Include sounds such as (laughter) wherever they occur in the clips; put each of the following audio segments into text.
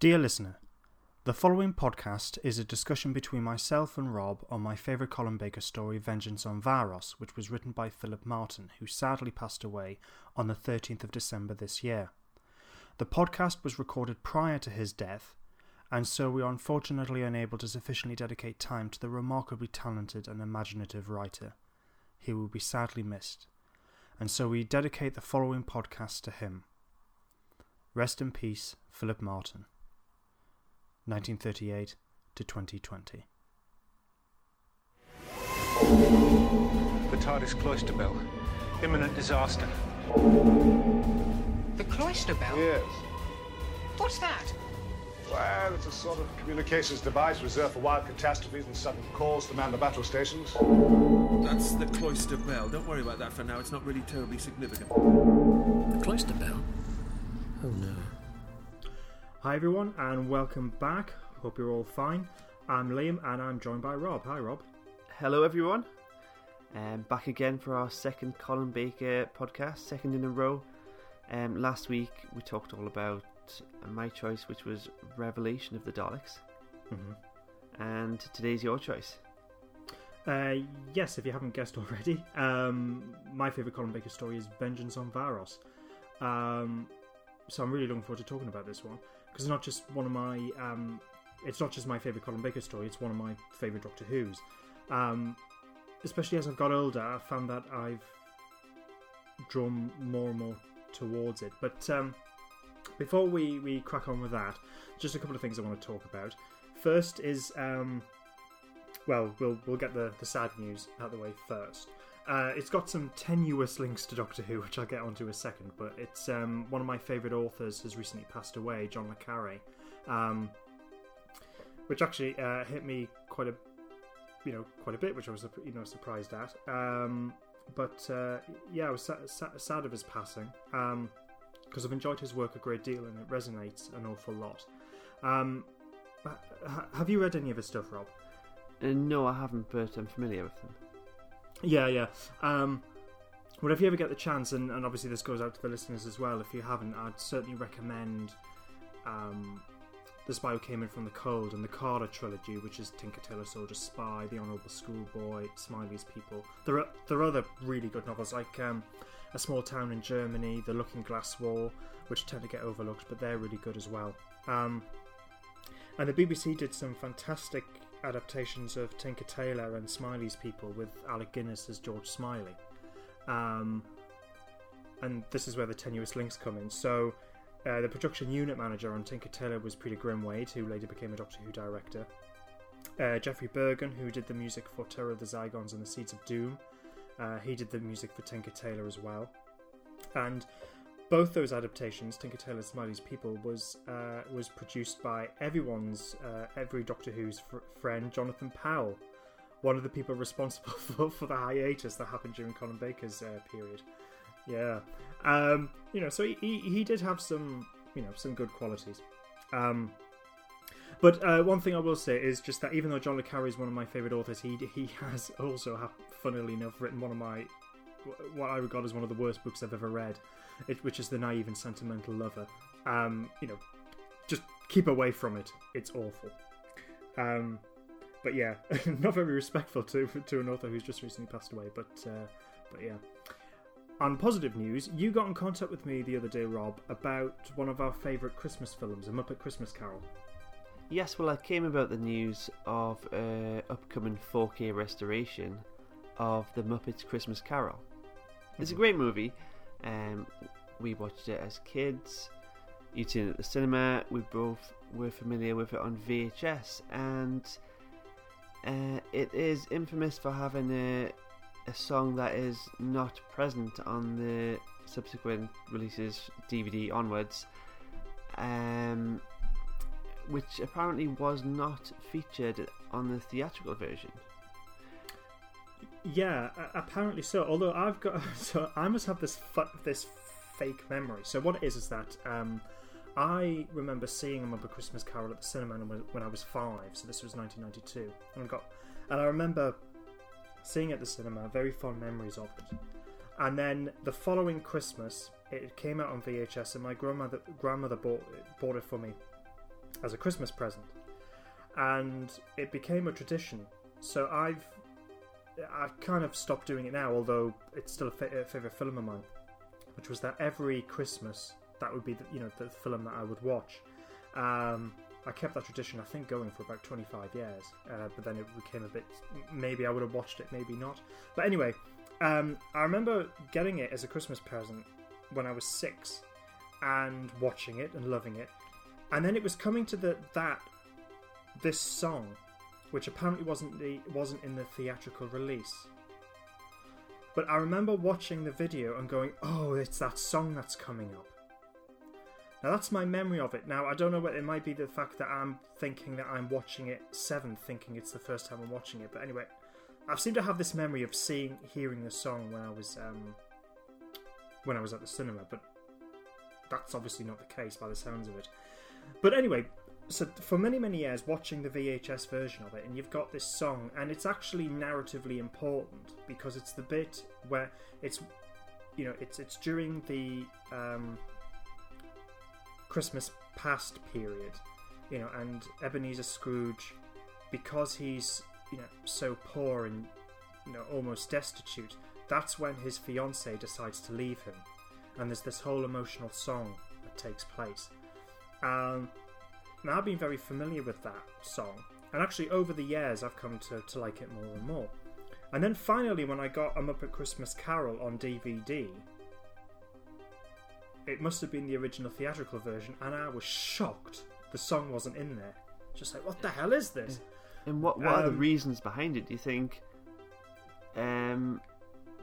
Dear listener, the following podcast is a discussion between myself and Rob on my favourite Colin Baker story, Vengeance on Varos, which was written by Philip Martin, who sadly passed away on the 13th of December this year. The podcast was recorded prior to his death, and so we are unfortunately unable to sufficiently dedicate time to the remarkably talented and imaginative writer. He will be sadly missed, and so we dedicate the following podcast to him. Rest in peace, Philip Martin. 1938 to 2020. The TARDIS cloister bell. Imminent disaster. The cloister bell? Yes. What's that? Well, it's a sort of communications device reserved for wild catastrophes and sudden calls to man the battle stations. That's the cloister bell. Don't worry about that for now. It's not really terribly significant. The cloister bell? Oh no. Hi everyone, and welcome back. Hope you're all fine. I'm Liam, and I'm joined by Rob. Hi, Rob. Hello, everyone. Um, back again for our second Colin Baker podcast, second in a row. Um, last week we talked all about my choice, which was Revelation of the Daleks, Mm-hmm. and today's your choice. Uh, yes, if you haven't guessed already, um, my favourite Colin Baker story is Vengeance on Varos. Um, so I'm really looking forward to talking about this one because it's not just one of my, um, it's not just my favourite Colin Baker story. It's one of my favourite Doctor Who's. Um, especially as I've got older, I've found that I've drawn more and more towards it. But um, before we, we crack on with that, just a couple of things I want to talk about. First is um, well, we'll we'll get the, the sad news out of the way first. Uh, it's got some tenuous links to Doctor Who, which I'll get onto in a second. But it's um, one of my favourite authors has recently passed away, John le Carre, um, which actually uh, hit me quite a you know quite a bit, which I was you know surprised at. Um, but uh, yeah, I was sa- sa- sad of his passing because I've enjoyed his work a great deal and it resonates an awful lot. Um, ha- have you read any of his stuff, Rob? Uh, no, I haven't, but I'm familiar with them. Yeah, yeah. Um, well, if you ever get the chance, and, and obviously this goes out to the listeners as well, if you haven't, I'd certainly recommend um, The Spy Who Came In From the Cold and the Karla trilogy, which is Tinker Tailor Soldier Spy, The Honourable Schoolboy, Smiley's People. There are, there are other really good novels like um, A Small Town in Germany, The Looking Glass War, which tend to get overlooked, but they're really good as well. Um, and the BBC did some fantastic adaptations of Tinker Tailor and Smiley's People with Alec Guinness as George Smiley. Um, and this is where the tenuous links come in. So, uh, the production unit manager on Tinker Tailor was Peter Grimwade, who later became a Doctor Who director. Uh, Geoffrey Burgon, who did the music for Terror of the Zygons and the Seeds of Doom, uh, he did the music for Tinker Tailor as well. And both those adaptations, Tinker Tailor Smiley's People, was uh, was produced by everyone's uh, every Doctor Who's fr- friend, Jonathan Powell, one of the people responsible (laughs) for, for the hiatus that happened during Colin Baker's uh, period. Yeah, um, you know, so he, he he did have some you know some good qualities. Um, but uh, one thing I will say is just that even though John le Carre is one of my favourite authors, he he has also, funnily enough, written one of my what I regard as one of the worst books I've ever read, it, which is The Naive and Sentimental Lover. Um, you know, just keep away from it. It's awful. Um, but yeah, (laughs) not very respectful to to an author who's just recently passed away. But uh, but yeah. On positive news, you got in contact with me the other day, Rob, about one of our favourite Christmas films, A Muppet Christmas Carol. Yes, well, I came about the news of uh, upcoming 4K restoration of The Muppets Christmas Carol. It's a great movie. Um, we watched it as kids. You'd seen it at the cinema. We both were familiar with it on VHS, and uh, it is infamous for having a a song that is not present on the subsequent releases, DVD onwards, um, which apparently was not featured on the theatrical version. Yeah, apparently so. Although I've got, (laughs) so I must have this fu- this fake memory. So what it is is that um, I remember seeing a Muppet Christmas Carol at the cinema when I was five. So this was 1992, and I got, and I remember seeing it at the cinema. Very fond memories of it. And then the following Christmas, it came out on VHS, and my grandmother grandmother bought bought it for me. as a Christmas present, and it became a tradition. So I've I've kind of stopped doing it now, although it's still a, fa- a favorite film of mine, which was that every Christmas that would be the, you know the film that I would watch. Um, I kept that tradition, I think, going for about 25 years, uh, but then it became a bit. Maybe I would have watched it, maybe not. But anyway, um, I remember getting it as a Christmas present when I was six, and watching it and loving it, and then it was coming to the that this song, which apparently wasn't the wasn't in the theatrical release. But I remember watching the video and going, "Oh, it's that song that's coming up." Now that's my memory of it. Now I don't know whether it might be the fact that I'm thinking that I'm watching it seven, thinking it's the first time I'm watching it. But anyway, I seem to have this memory of seeing, hearing the song when I was um, when I was at the cinema. But that's obviously not the case by the sounds of it. But anyway, so for many many years watching the VHS version of it, and you've got this song, and it's actually narratively important because it's the bit where it's you know it's it's during the um, Christmas past period, you know, and Ebenezer Scrooge, because he's you know so poor and you know almost destitute, that's when his fiancee decides to leave him, and there's this whole emotional song that takes place. Um, now I've been very familiar with that song, and actually over the years I've come to, to like it more and more. And then finally, when I got a Muppet Christmas Carol on DVD, it must have been the original theatrical version, and I was shocked the song wasn't in there. Just like, what the hell is this? And what what are the Um, reasons behind it? Do you think um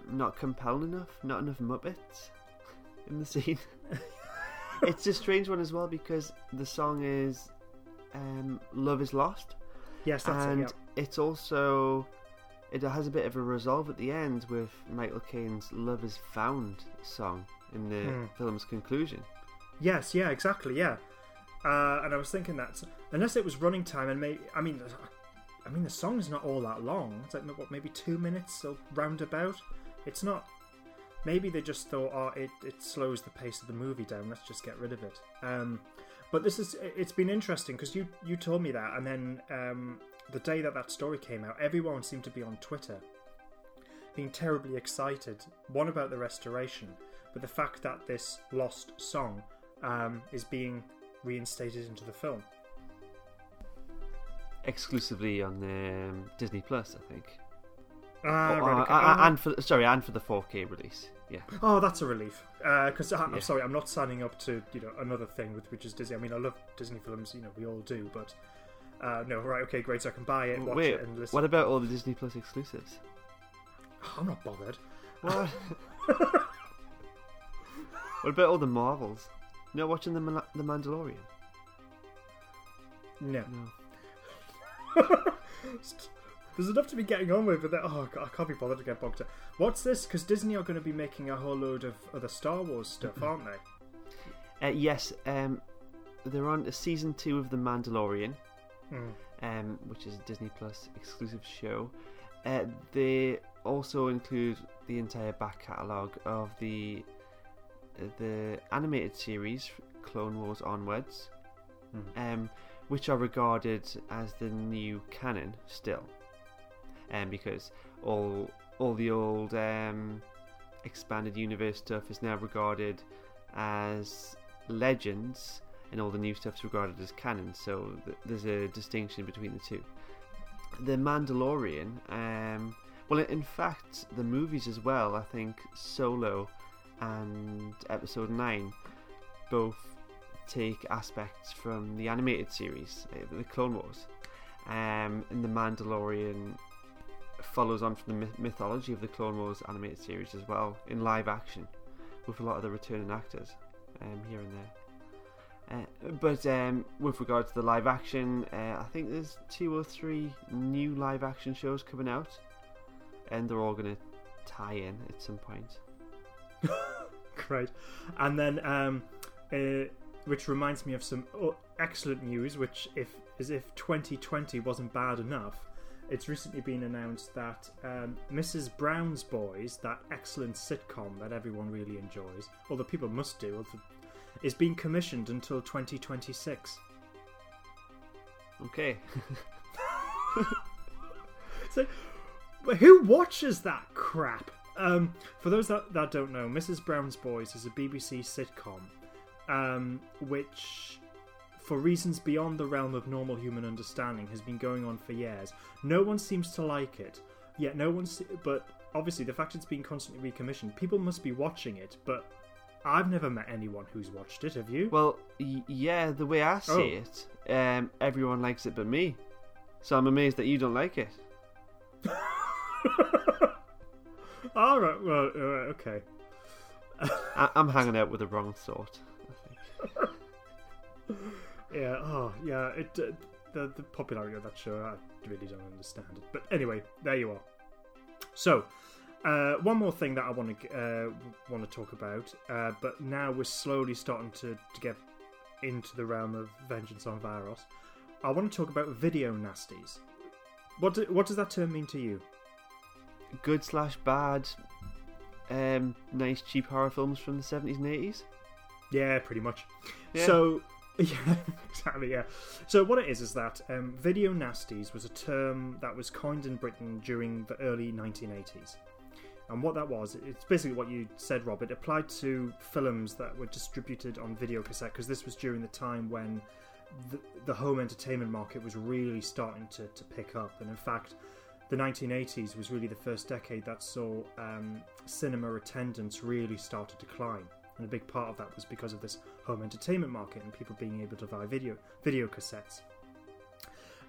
not compelling enough? Not enough Muppets in the (laughs) scene? It's a strange one as well because the song is um Love is Lost. Yes, that's and it. it's also it has a bit of a resolve at the end with Michael Caine's "Love Is Found" song in the Hmm. film's conclusion. Yes, yeah, exactly, yeah. Uh, and I was thinking that unless it was running time, and maybe I mean, I mean the song's not all that long. It's like what, maybe two minutes or roundabout. It's not. Maybe they just thought, oh, it, it slows the pace of the movie down. Let's just get rid of it. Um, but this is it's been interesting because you you told me that, and then um, the day that that story came out, everyone seemed to be on Twitter being terribly excited. One about the restoration, but the fact that this lost song um, is being reinstated into the film. Exclusively on um, Disney Plus, I think. Ah, Oh, right, uh, okay. uh, Oh, and for sorry, and for the 4K release. Yeah. Oh, that's a relief. Because I'm Yeah. sorry, I'm not signing up to you know another thing with which is Disney. I mean, I love Disney films. You know, we all do. But uh, no, right? Okay, great. So I can buy it, watch Wait, it, and listen. what about all the Disney Plus exclusives? Oh, I'm not bothered. What? (laughs) what about all the Marvels? You not watching the the Mandalorian? No. No. (laughs) There's enough to be getting on with, but then, oh, God, I can't be bothered to get bogged down. What's this? Because Disney are going to be making a whole load of other Star Wars stuff, aren't they? Uh, yes, um, they're on season two of The Mandalorian, Mm. um, which is a Disney Plus exclusive show. Uh, they also include the entire back catalogue of the uh, the animated series Clone Wars onwards, um, which are regarded as the new canon still, um, because all all the old um, expanded universe stuff is now regarded as legends, and all the new stuff is regarded as canon. So th- there's a distinction between the two. The Mandalorian, um, well, in fact, the movies as well. I think Solo and Episode Nine both take aspects from the animated series, uh, the Clone Wars, um, and the Mandalorian follows on from the myth- mythology of the Clone Wars animated series as well in live action, with a lot of the returning actors um, here and there. Uh, but um, with regard to the live action, uh, I think there's two or three new live action shows coming out, and they're all going to tie in at some point. (laughs) Great. And then, um, uh, which reminds me of some oh, excellent news, which, if as if 2020 wasn't bad enough, it's recently been announced that um, Mrs. Brown's Boys, that excellent sitcom that everyone really enjoys, the people must do, is being commissioned until 2026. Okay. (laughs) So, but who watches that crap? Um, for those that, that don't know, Mrs. Brown's Boys is a BBC sitcom, um, which, for reasons beyond the realm of normal human understanding, has been going on for years. No one seems to like it, yet no one's. But obviously, the fact it's been constantly recommissioned, people must be watching it. But I've never met anyone who's watched it. Have you? Well, y- yeah, the way I see it, um, everyone likes it but me. So I'm amazed that you don't like it. (laughs) All right. Well, uh, okay. I- I'm hanging out with the wrong sort. I think. (laughs) Yeah. Oh, yeah. It uh, the the popularity of that show, I really don't understand it. But anyway, there you are. So, uh, one more thing that I want to uh, want to talk about, uh, but now we're slowly starting to, to get into the realm of vengeance on Varos. I want to talk about video nasties. What do, what does that term mean to you? Good slash bad, um, nice cheap horror films from the 70s and 80s. Yeah, pretty much. Yeah. So, (laughs) yeah, exactly, yeah. So, what it is is that um, video nasties was a term that was coined in Britain during the early 1980s. And what that was, it's basically what you said, Rob. It applied to films that were distributed on video cassette because this was during the time when the, the home entertainment market was really starting to, to pick up. And in fact, the 1980s was really the first decade that saw um, cinema attendance really start to decline. And a big part of that was because of this home entertainment market and people being able to buy video video cassettes.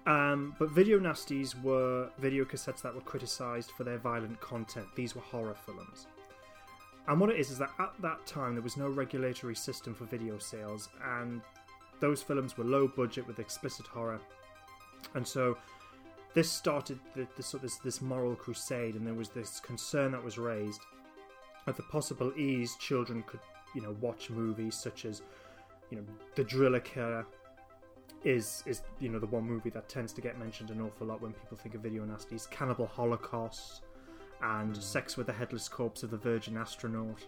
Um, but video nasties were video cassettes that were criticised for their violent content. These were horror films. And what it is is that at that time there was no regulatory system for video sales, and those films were low budget with explicit horror. And so this started the, the, this, this moral crusade, and there was this concern that was raised of the possible ease children could, you know, watch movies such as, you know, The Driller Killer is is you know the one movie that tends to get mentioned an awful lot when people think of video nasties. Cannibal Holocaust and Sex with the Headless Corpse of the Virgin Astronaut.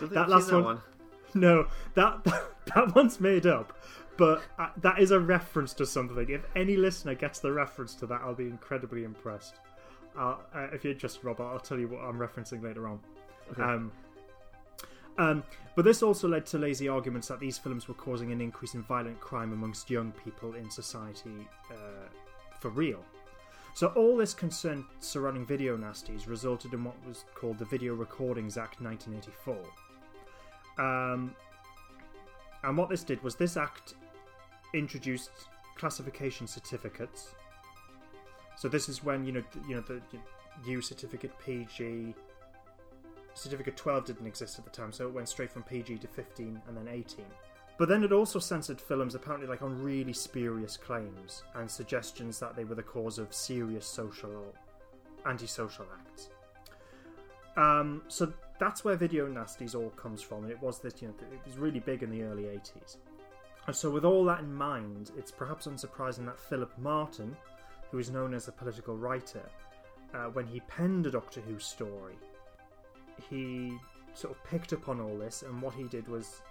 That last that one- (laughs) No, that (laughs) that one's made up, but uh, that is a reference to something. If any listener gets the reference to that, I'll be incredibly impressed. Uh, uh, if you're interested, Rob, I'll tell you what I'm referencing later on. Um, um, but this also led to lazy arguments that these films were causing an increase in violent crime amongst young people in society uh, for real. So all this concern surrounding video nasties resulted in what was called the Video Recordings Act 1984. Um, and what this did was this act introduced classification certificates. So this is when you know you know the U certificate PG certificate 12 didn't exist at the time, so it went straight from PG to 15 and then 18. But then it also censored films apparently like on really spurious claims and suggestions that they were the cause of serious social antisocial acts. Um, so that's where video nasties all comes from. And it was this, you know, it was really big in the early 80s. And so with all that in mind, it's perhaps unsurprising that Philip Martin, who is known as a political writer, uh, when he penned a Doctor Who story, he sort of picked up on all this, and what he did was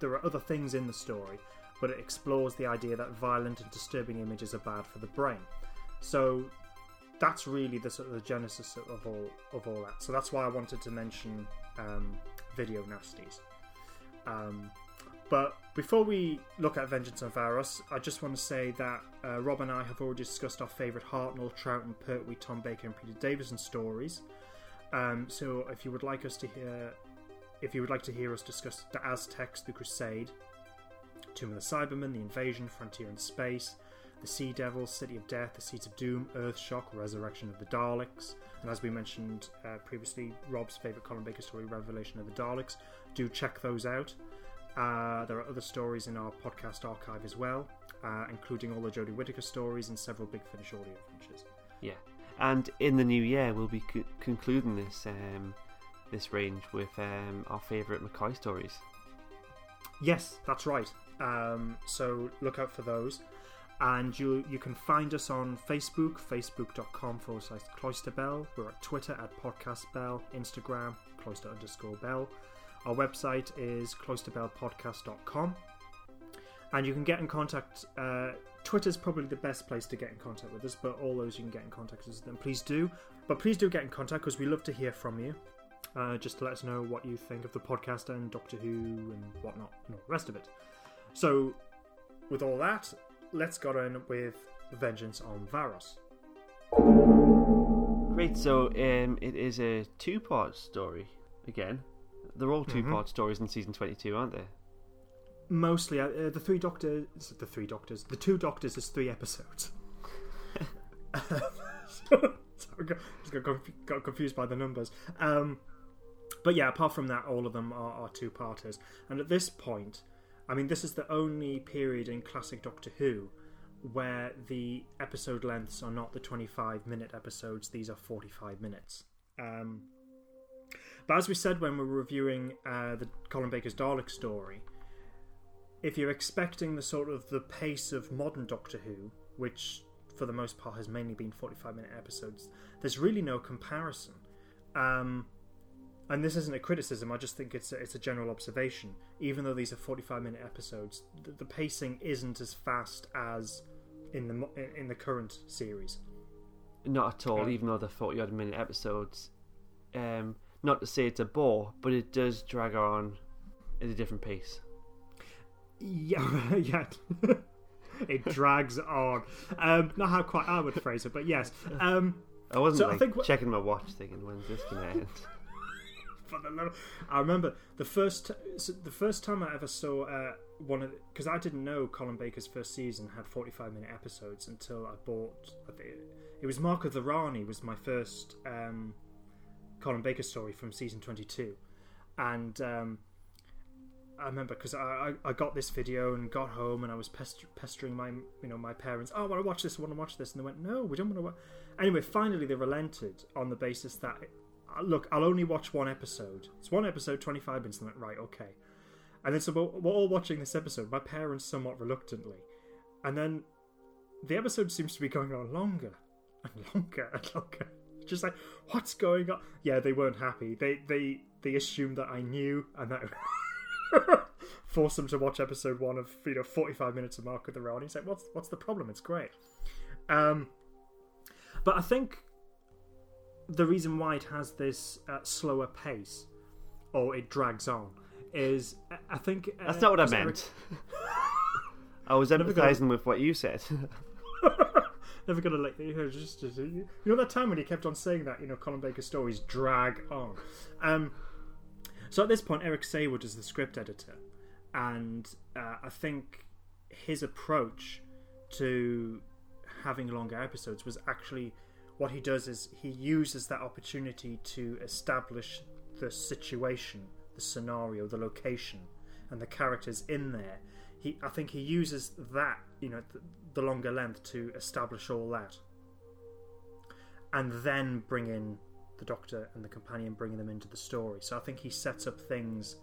there are other things in the story, but it explores the idea that violent and disturbing images are bad for the brain. So that's really the sort of the genesis of all of all that. So that's why I wanted to mention um, video nasties. Um, but before we look at Vengeance on Varos, I just want to say that uh, Rob and I have already discussed our favourite Hartnell, Troughton, Pertwee, Tom Baker, and Peter Davison stories. Um, so if you would like us to hear, if you would like to hear us discuss the Aztecs, the Crusade, Tomb of the Cybermen, the Invasion, Frontier in Space, the Sea Devils, City of Death, the Seeds of Doom, Earthshock, Resurrection of the Daleks, and as we mentioned uh, previously, Rob's favourite Colin Baker story, Revelation of the Daleks. Do check those out. Uh, there are other stories in our podcast archive as well, uh, including all the Jodie Whittaker stories and several Big Finish audio adventures. Yeah, and in the new year we'll be co- concluding this um, this range with um, our favourite McCoy stories. Yes, that's right. Um, so look out for those. And you you can find us on Facebook, facebook.com forward slash cloisterbell. We're at Twitter at podcastbell, Instagram, cloister underscore bell. Our website is cloisterbellpodcast.com. And you can get in contact. Uh, Twitter's probably the best place to get in contact with us, but all those you can get in contact with us, then please do. But please do get in contact because we love to hear from you. Uh, just to let us know what you think of the podcast and Doctor Who and whatnot, and all the rest of it. So, with all that, let's go on with Vengeance on Varos. Great. So um, it is a two-part story again. They're all two-part stories in season twenty-two, aren't they? Mostly, uh, the three doctors, the three doctors, the two doctors is three episodes. so, I got, just got, got confused by the numbers. Um, but yeah, apart from that, all of them are, are two parters. And at this point, I mean, this is the only period in classic Doctor Who where the episode lengths are not the 25 minute episodes, these are 45 minutes. Um, but as we said when we were reviewing uh, the Colin Baker's Dalek story, if you're expecting the sort of the pace of modern Doctor Who, which for the most part has mainly been 45 minute episodes, there's really no comparison. Um, and this isn't a criticism, I just think it's a, it's a general observation. Even though these are 45 minute episodes, the, the pacing isn't as fast as in the in the current series. Not at all. Okay. Even though they're forty-odd minute episodes. Um, not to say it's a bore, but it does drag on at a different pace. Yeah, (laughs) yeah. (laughs) it drags on. Um, not how quite I would phrase it, but yes. Um, I wasn't So I think checking my watch, thinking when's this gonna end. (laughs) for the little- I remember the first so the first time I ever saw uh, one of because I didn't know Colin Baker's first season had 45 minute episodes until I bought I think it was Mark of the Rani was my first um, Colin Baker story from season 22 and um, I remember because I, I I got this video and got home and I was pester- pestering my you know my parents oh I want to watch this I want to watch this and they went no we don't want to watch anyway finally they relented on the basis that uh, look I'll only watch one episode. It's one episode 25 minutes and I went right okay. And then so we're, we're all watching this episode my parents somewhat reluctantly. And then the episode seems to be going on longer and (laughs) longer and longer. Just like what's going on? Yeah they weren't happy. They they they assumed that I knew and that (laughs) (laughs) forced them to watch episode one of you know 45 minutes of Mark of the Realm. He's like, what's what's the problem? It's great. Um, but I think the reason why it has this uh, slower pace, or it drags on, is I think uh, That's not what I meant. (laughs) I was empathizing with what you said. (laughs) Never gonna let you know. Just, just you know that time when he kept on saying that. You know, Colin Baker's stories drag on. Um, so at this point, Eric Saward is the script editor, and uh, I think his approach to having longer episodes was actually what he does is he uses that opportunity to establish the situation, the scenario, the location, and the characters in there. He, I think he uses that, you know, the, the longer length to establish all that, and then bring in the Doctor and the companion, bringing them into the story. So I think he sets up things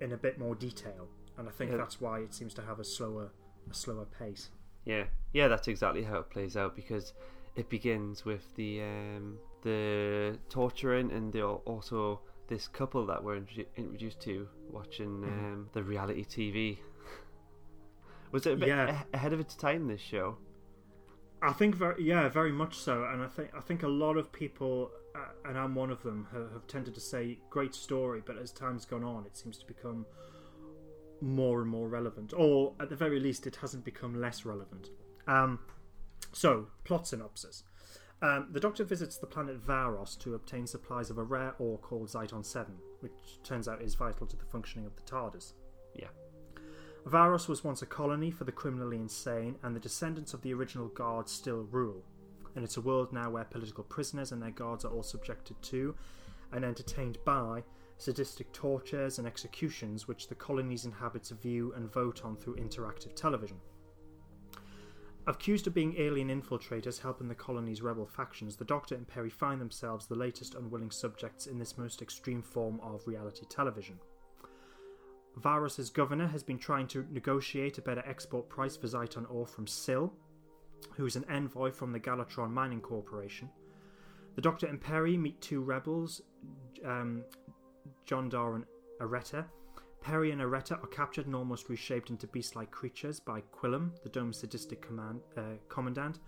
in a bit more detail, and I think Yeah. that's why it seems to have a slower, a slower pace. Yeah, yeah, that's exactly how it plays out because it begins with the um, the torturing and the, also this couple that we're introduced to watching Mm-hmm. um, the reality TV. (laughs) Was it a bit Yeah. ahead of its time? This show. I think very yeah, very much so, and I think I think a lot of people, uh, and I'm one of them, have, have tended to say great story, but as time's gone on, it seems to become more and more relevant, or at the very least, it hasn't become less relevant. Um, so, plot synopsis: um, the Doctor visits the planet Varos to obtain supplies of a rare ore called Zeiton Seven, which turns out is vital to the functioning of the TARDIS. Yeah. Varos was once a colony for the criminally insane, and the descendants of the original guards still rule. And it's a world now where political prisoners and their guards are all subjected to and entertained by sadistic tortures and executions which the colony's inhabitants view and vote on through interactive television. Accused of being alien infiltrators helping the colony's rebel factions, the Doctor and Peri find themselves the latest unwilling subjects in this most extreme form of reality television. Varos's governor has been trying to negotiate a better export price for Zeiton ore from Sil, who is an envoy from the Galatron Mining Corporation. The Doctor and Peri meet two rebels, um, Jondar and Areta, Peri and Areta are captured and almost reshaped into beast-like creatures by Quillam, the dome's sadistic command, uh, commandant,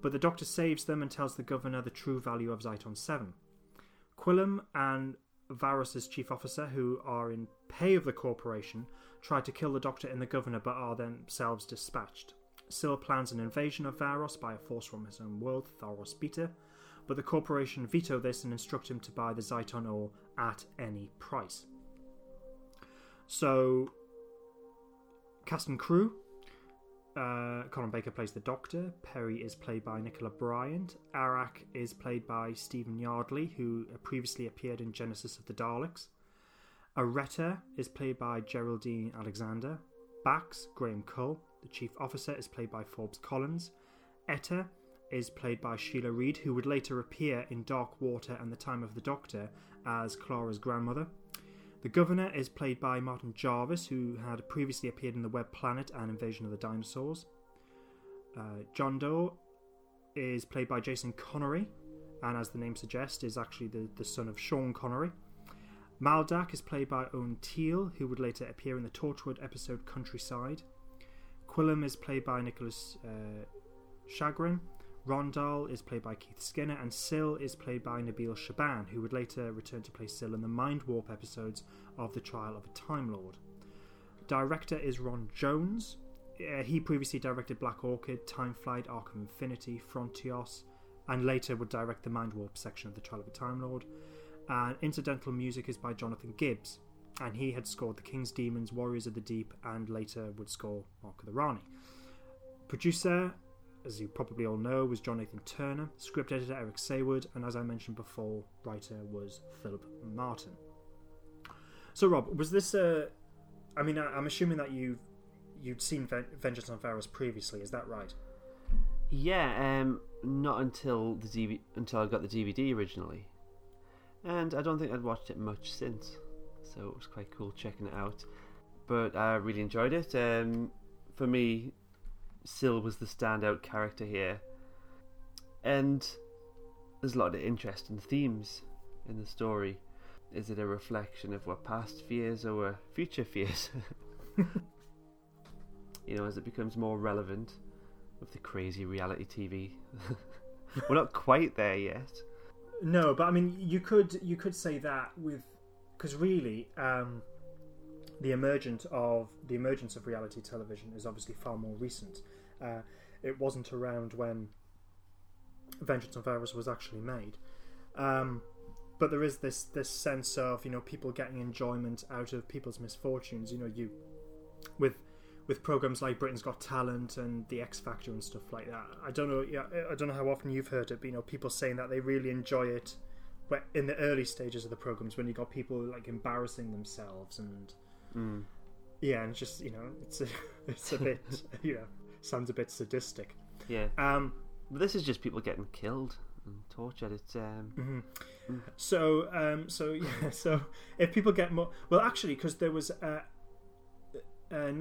but the Doctor saves them and tells the Governor the true value of Zeiton 7. Quillam and Varos's chief officer, who are in pay of the corporation, try to kill the Doctor and the Governor but are themselves dispatched. Sil plans an invasion of Varos by a force from his own world, Thoros Beta, but the corporation veto this and instruct him to buy the Zeiton ore at any price. So, cast and crew. Uh, Colin Baker plays the Doctor. Peri is played by Nicola Bryant. Arak is played by Stephen Yardley, who previously appeared in Genesis of the Daleks. Areta is played by Geraldine Alexander. Bax, Graham Cull. The Chief Officer is played by Forbes Collins. Etta is played by Sheila Reid, who would later appear in Dark Water and The Time of the Doctor as Clara's grandmother. The Governor is played by Martin Jarvis, who had previously appeared in The Web Planet and Invasion of the Dinosaurs. Uh, Jondar is played by Jason Connery, and as the name suggests, is actually the, the son of Sean Connery. Maldak is played by Owen Teale, who would later appear in the Torchwood episode Countryside. Quillam is played by Nicholas uh, Chagrin. Rondel is played by Keith Skinner, and Sil is played by Nabil Shaban, who would later return to play Sil in the Mind Warp episodes of The Trial of a Time Lord. Director is Ron Jones. Uh, he previously directed Black Orchid, Time Flight, Arc of Infinity, Frontios, and later would direct the Mind Warp section of The Trial of a Time Lord. And incidental music is by Jonathan Gibbs, and he had scored The King's Demons, Warriors of the Deep, and later would score Mark of the Rani. Producer as you probably all know, was John Nathan Turner, script editor Eric Saward, and as I mentioned before, writer was Philip Martin. So, Rob, was this a? I mean, I, am assuming that you you'd seen Vengeance on Varos previously. Is that right? Yeah, um, not until the DV- until I got the DVD originally, and I don't think I'd watched it much since. So it was quite cool checking it out. But I really enjoyed it. Um, for me, Sil was the standout character here. And there's a lot of interesting themes in the story. Is it a reflection of our past fears or future (laughs) fears? you know, as it becomes more relevant with the crazy reality TV. (laughs) We're not quite there yet. No, but I mean, you could you could say that with because really, um, the emergence of the emergence of reality television is obviously far more recent. Uh, it wasn't around when Vengeance on Varos was actually made. Um, but there is this this sense of you know people getting enjoyment out of people's misfortunes. You know, you with with programs like Britain's Got Talent and The X Factor and stuff like that. I don't know. Yeah, I don't know how often you've heard it, but you know, people saying that they really enjoy it in the early stages of the programs when you got people like embarrassing themselves and mm. yeah, and just you know, it's a (laughs) it's a bit (laughs) you know sounds a bit sadistic. Yeah. Um, this is just people getting killed and tortured. It's um. Mm-hmm. So um, so (laughs) yeah. So if people get more, well, actually, because there was uh, uh,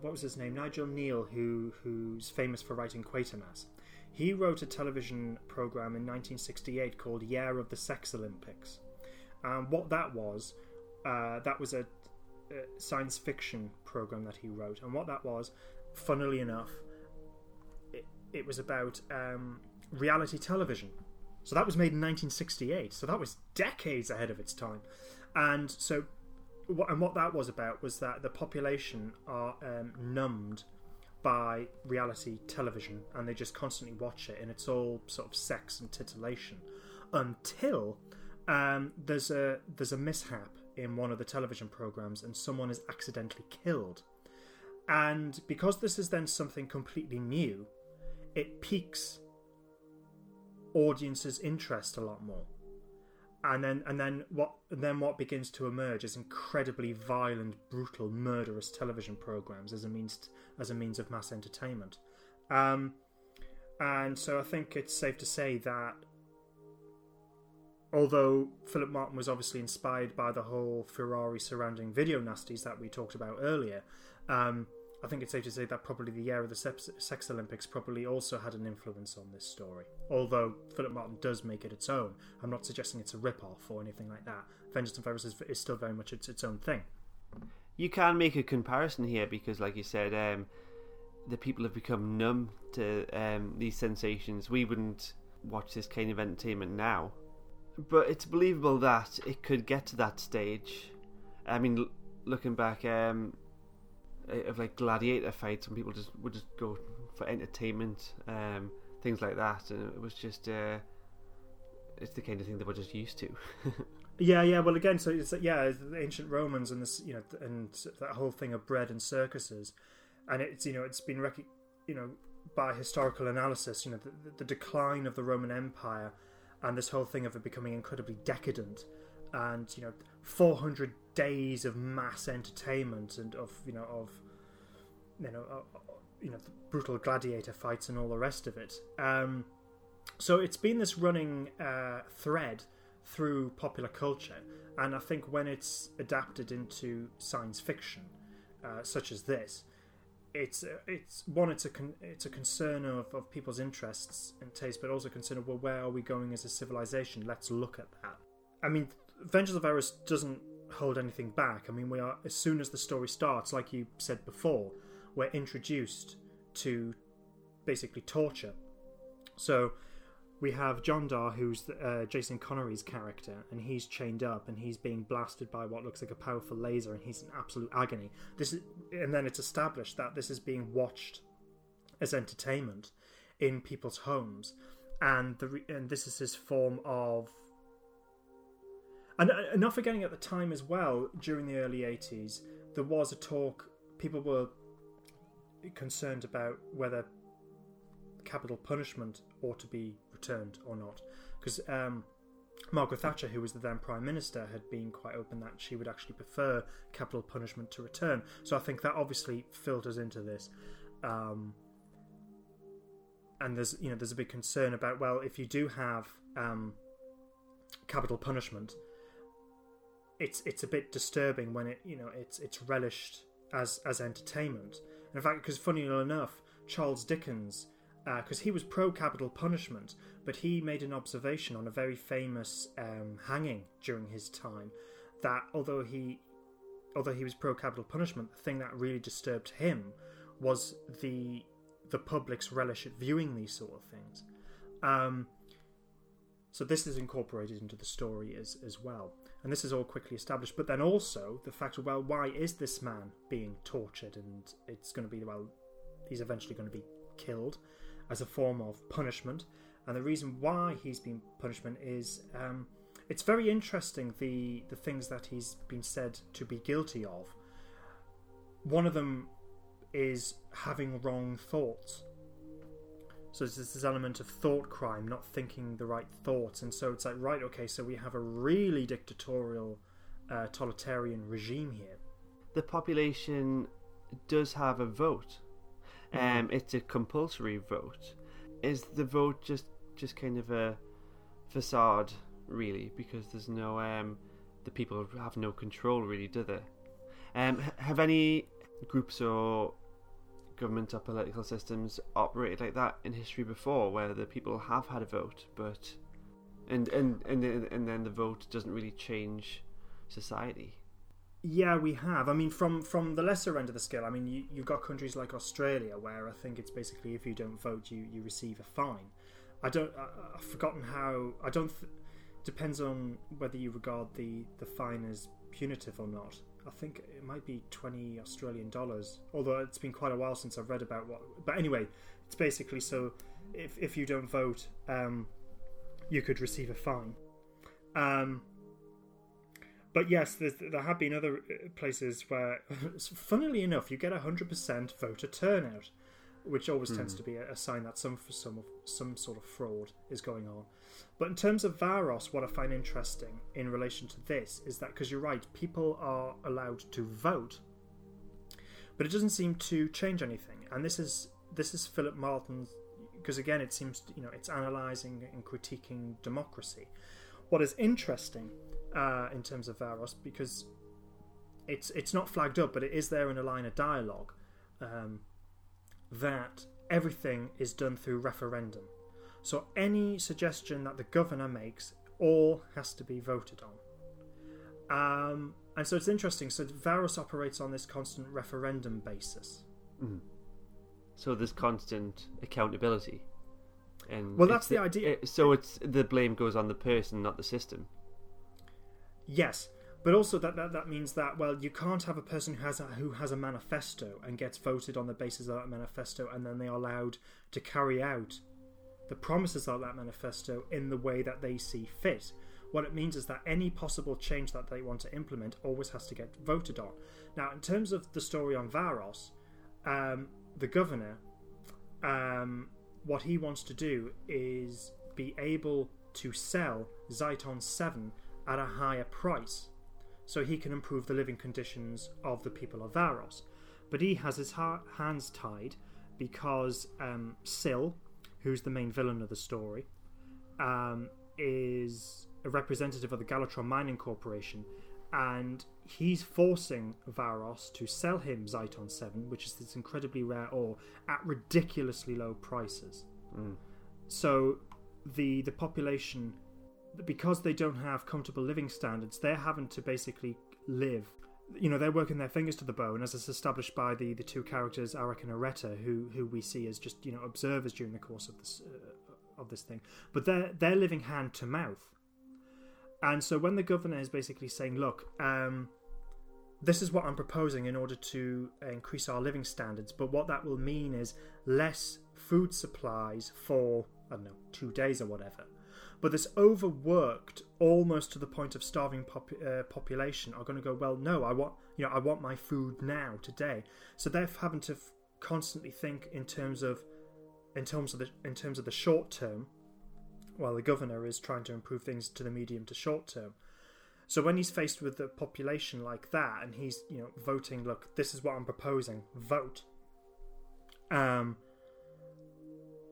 what was his name? Nigel Kneale, who who's famous for writing Quatermass. He wrote a television program in 1968 called Year of the Sex Olympics. And what that was, uh, that was a, a science fiction program that he wrote. And what that was, funnily enough, it, it was about um, reality television. So that was made in 1968. So that was decades ahead of its time. And so, what, and what that was about was that the population are um, numbed by reality television and they just constantly watch it and it's all sort of sex and titillation until um, there's a there's a mishap in one of the television programs and someone is accidentally killed and because this is then something completely new, it piques audiences' interest a lot more. And then, and then what? And then what begins to emerge is incredibly violent, brutal, murderous television programs as a means to, as a means of mass entertainment. Um, and so I think it's safe to say that although Philip Martin was obviously inspired by the whole Ferrari surrounding video nasties that we talked about earlier, um, I think it's safe to say that probably the year of the Sex Olympics probably also had an influence on this story. Although Philip Martin does make it its own, I'm not suggesting it's a rip-off or anything like that. Vengeance on Varos is, is still very much its, its own thing. you can make a comparison here because, like you said, um, the people have become numb to um, these sensations. We wouldn't watch this kind of entertainment now, but it's believable that it could get to that stage. I mean, looking back um, of like gladiator fights, when people just would just go for entertainment, um, things like that, and it was just uh, it's the kind of thing that we're just used to. (laughs) Yeah, yeah. Well, again, so it's yeah, it's the ancient Romans and this, you know, and that whole thing of bread and circuses, and it's you know it's been rec- you know by historical analysis, you know, the, the decline of the Roman Empire, and this whole thing of it becoming incredibly decadent, and you know, four hundred days of mass entertainment and of you know of you know uh, you know brutal gladiator fights and all the rest of it. Um, so it's been this running uh, thread through popular culture, and I think when it's adapted into science fiction, uh, such as this, it's uh, it's one it's a con- it's a concern of, of people's interests and taste, but also concern of well, where are we going as a civilization? Let's look at that. I mean, Vengeance on Varos doesn't hold anything back. I mean, we are as soon as the story starts, like you said before, we're introduced to basically torture. So we have Jondar, who's uh, Jason Connery's character, and he's chained up and he's being blasted by what looks like a powerful laser, and he's in absolute agony. This is, and then it's established that this is being watched as entertainment in people's homes, and the and this is his form of. And, and not forgetting at the time as well, during the early '80s, there was a talk. People were concerned about whether capital punishment ought to be returned or not. Because um, Margaret Thatcher, who was the then Prime Minister, had been quite open that she would actually prefer capital punishment to return. So I think that obviously filters into this. Um, and there's you know there's a big concern about well if you do have um, capital punishment, it's it's a bit disturbing when it you know it's it's relished as as entertainment. And in fact, because funny enough, Charles Dickens because he was pro capital punishment, but he made an observation on a very famous um, hanging during his time that although he although he was pro capital punishment, the thing that really disturbed him was the the public's relish at viewing these sort of things. Um, so this is incorporated into the story as as well, and this is all quickly established. But then also the fact of well, why is this man being tortured? And it's going to be well, he's eventually going to be killed as a form of punishment. And the reason why he's been punishment is um, it's very interesting the the things that he's been said to be guilty of. One of them is having wrong thoughts. So there's this element of thought crime, not thinking the right thoughts, and so it's like right, okay, so we have a really dictatorial, uh, totalitarian regime here. the population does have a vote. Um, it's a compulsory vote. Is the vote just just kind of a facade, really? Because there's no um, the people have no control, really, do they? Um, have any groups or government or political systems operated like that in history before, where the people have had a vote, but and and and then- and then the vote doesn't really change society? Yeah, we have. I mean, from from the lesser end of the scale, I mean, you, you've got countries like Australia where I think it's basically if you don't vote, you, you receive a fine. I don't. I, I've forgotten how. I don't. Th- depends on whether you regard the the fine as punitive or not. I think it might be twenty Australian dollars. Although it's been quite a while since I've read about what. But anyway, it's basically so if if you don't vote, um, you could receive a fine. Um, but yes, there have been other uh, places where, (laughs) funnily enough, you get a hundred percent voter turnout, which always tends to be a, a sign that some some of, some sort of fraud is going on. But in terms of Varos, what I find interesting in relation to this is that because you're right, people are allowed to vote, but it doesn't seem to change anything. And this is this is Philip Martin's because again, it seems you know it's analysing and critiquing democracy. What is interesting uh, in terms of Varos because it's it's not flagged up, but it is there in a line of dialogue um, that everything is done through referendum. So any suggestion that the governor makes all has to be voted on. Um, and so it's interesting. So Varos operates on this constant referendum basis. So there's constant accountability. And Well, that's the idea. it- so it's the blame goes on the person, not the system. Yes, but also that, that that means that well, you can't have a person who has a, who has a manifesto and gets voted on the basis of that manifesto, and then they are allowed to carry out the promises of that manifesto in the way that they see fit. What it means is that any possible change that they want to implement always has to get voted on. Now, in terms of the story on Varos, um, the governor, um, what he wants to do is be able to sell Zeiton 7 at a higher price so he can improve the living conditions of the people of Varos. But he has his ha- hands tied because um, Sil, who's the main villain of the story, um, is a representative of the Galatron Mining Corporation, and he's forcing Varos to sell him Zeiton 7, which is this incredibly rare ore, at ridiculously low prices. So the the population, because they don't have comfortable living standards, they're having to basically live. You know, they're working their fingers to the bone, as is established by the, the two characters Arak and Areta, who who we see as just you know observers during the course of this uh, of this thing. But they're they're living hand to mouth, and so when the governor is basically saying, "Look, um, this is what I'm proposing in order to increase our living standards. But what that will mean is less food supplies for, I don't know, two days or whatever. But this overworked, almost to the point of starving pop- uh, population are going to go, well, no, I want, you know, I want my food now, today. So they're having to f- constantly think in terms of, in terms of the, in terms of the short term, while the governor is trying to improve things to the medium to short term. So when he's faced with a population like that, and he's you know voting, look, this is what I'm proposing, vote. Um,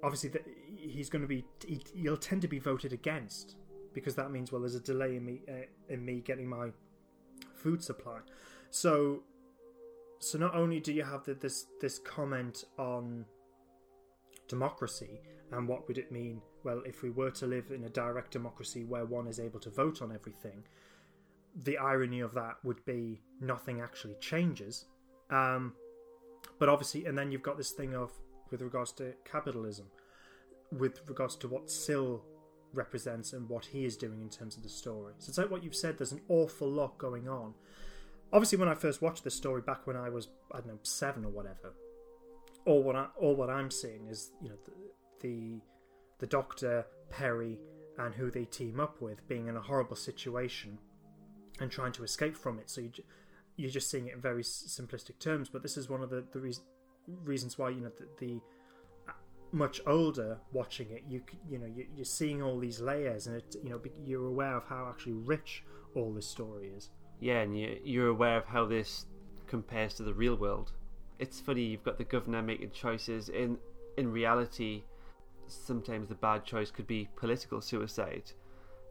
obviously, the, he's going to be he, he'll tend to be voted against because that means well, there's a delay in me uh, in me getting my food supply. So, so not only do you have the, this this comment on democracy and what would it mean well if we were to live in a direct democracy where one is able to vote on everything the irony of that would be nothing actually changes. Um, but obviously, and then you've got this thing of with regards to capitalism, with regards to what Sil represents and what he is doing in terms of the story. So it's like what you've said. There's an awful lot going on. Obviously, when I first watched this story back when I was I don't know seven or whatever, all what I, all what I'm seeing is you know the, the the Doctor Peri and who they team up with being in a horrible situation and trying to escape from it. So you, you're just seeing it in very simplistic terms. But this is one of the, the reas reasons why you know the, the much older watching it, you you know you, you're seeing all these layers, and it you know you're aware of how actually rich all this story is. Yeah, and you, you're aware of how this compares to the real world. It's funny you've got the governor making choices. In in reality, sometimes the bad choice could be political suicide,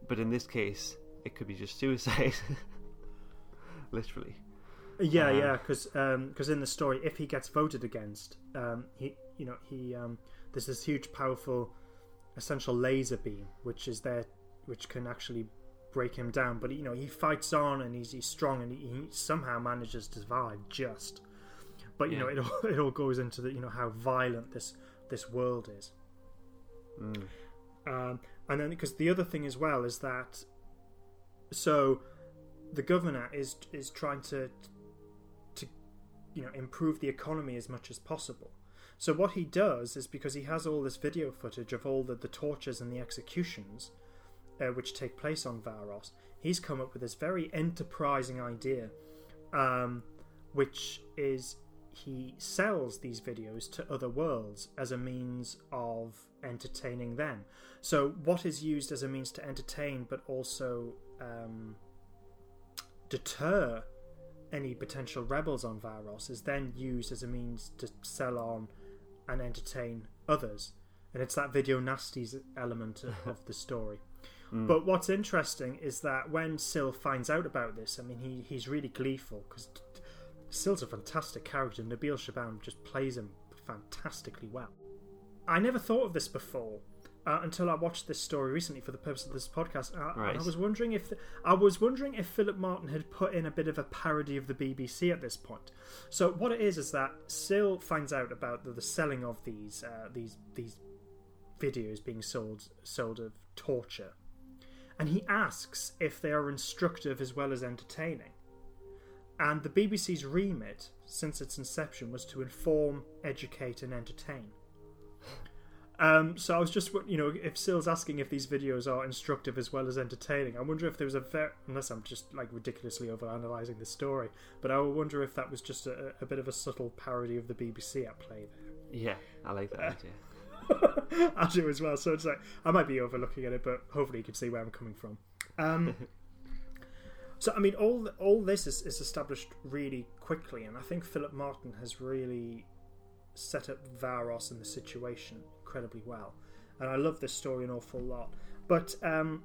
but in this case, it could be just suicide. (laughs) Literally. Yeah, Um, yeah, because in the story, if he gets voted against, um, he you know he um, there's this huge, powerful, essential laser beam which is there, which can actually break him down. But you know he fights on and he's, he's strong and he, he somehow manages to survive just. But you know it all, (laughs) it all goes into the you know how violent this this world is. Mm. Um, and then because the other thing as well is that so the governor is is trying to to you know improve the economy as much as possible. So what he does is because he has all this video footage of all the, the tortures and the executions uh, which take place on Varos, he's come up with this very enterprising idea, um, which is he sells these videos to other worlds as a means of entertaining them. So what is used as a means to entertain, but also um, deter any potential rebels on Varos, is then used as a means to sell on and entertain others. And it's that video nasties element of, of the story. (laughs) Mm. But what's interesting is that when Sil finds out about this, I mean, he, he's really gleeful because Sil's a fantastic character. Nabil Shaban just plays him fantastically well. I never thought of this before, uh, until I watched this story recently for the purpose of this podcast. Uh, Right. I was wondering if I was wondering if Philip Martin had put in a bit of a parody of the BBC at this point. So what it is is that Sil finds out about the, the selling of these uh, these these videos being sold sold of torture, and he asks if they are instructive as well as entertaining. And the BBC's remit since its inception was to inform, educate, and entertain. Um, so I was just, you know, if Sil's asking if these videos are instructive as well as entertaining, I wonder if there was a ver- unless I'm just like ridiculously overanalyzing the story, but I wonder if that was just a, a bit of a subtle parody of the BBC at play there. Yeah, I like that idea. (laughs) I do as well. So it's like I might be overlooking at it, but hopefully you can see where I'm coming from. Um, (laughs) so I mean, all all this is, is established really quickly, and I think Philip Martin has really set up Varos and the situation incredibly well. And I love this story an awful lot. But um,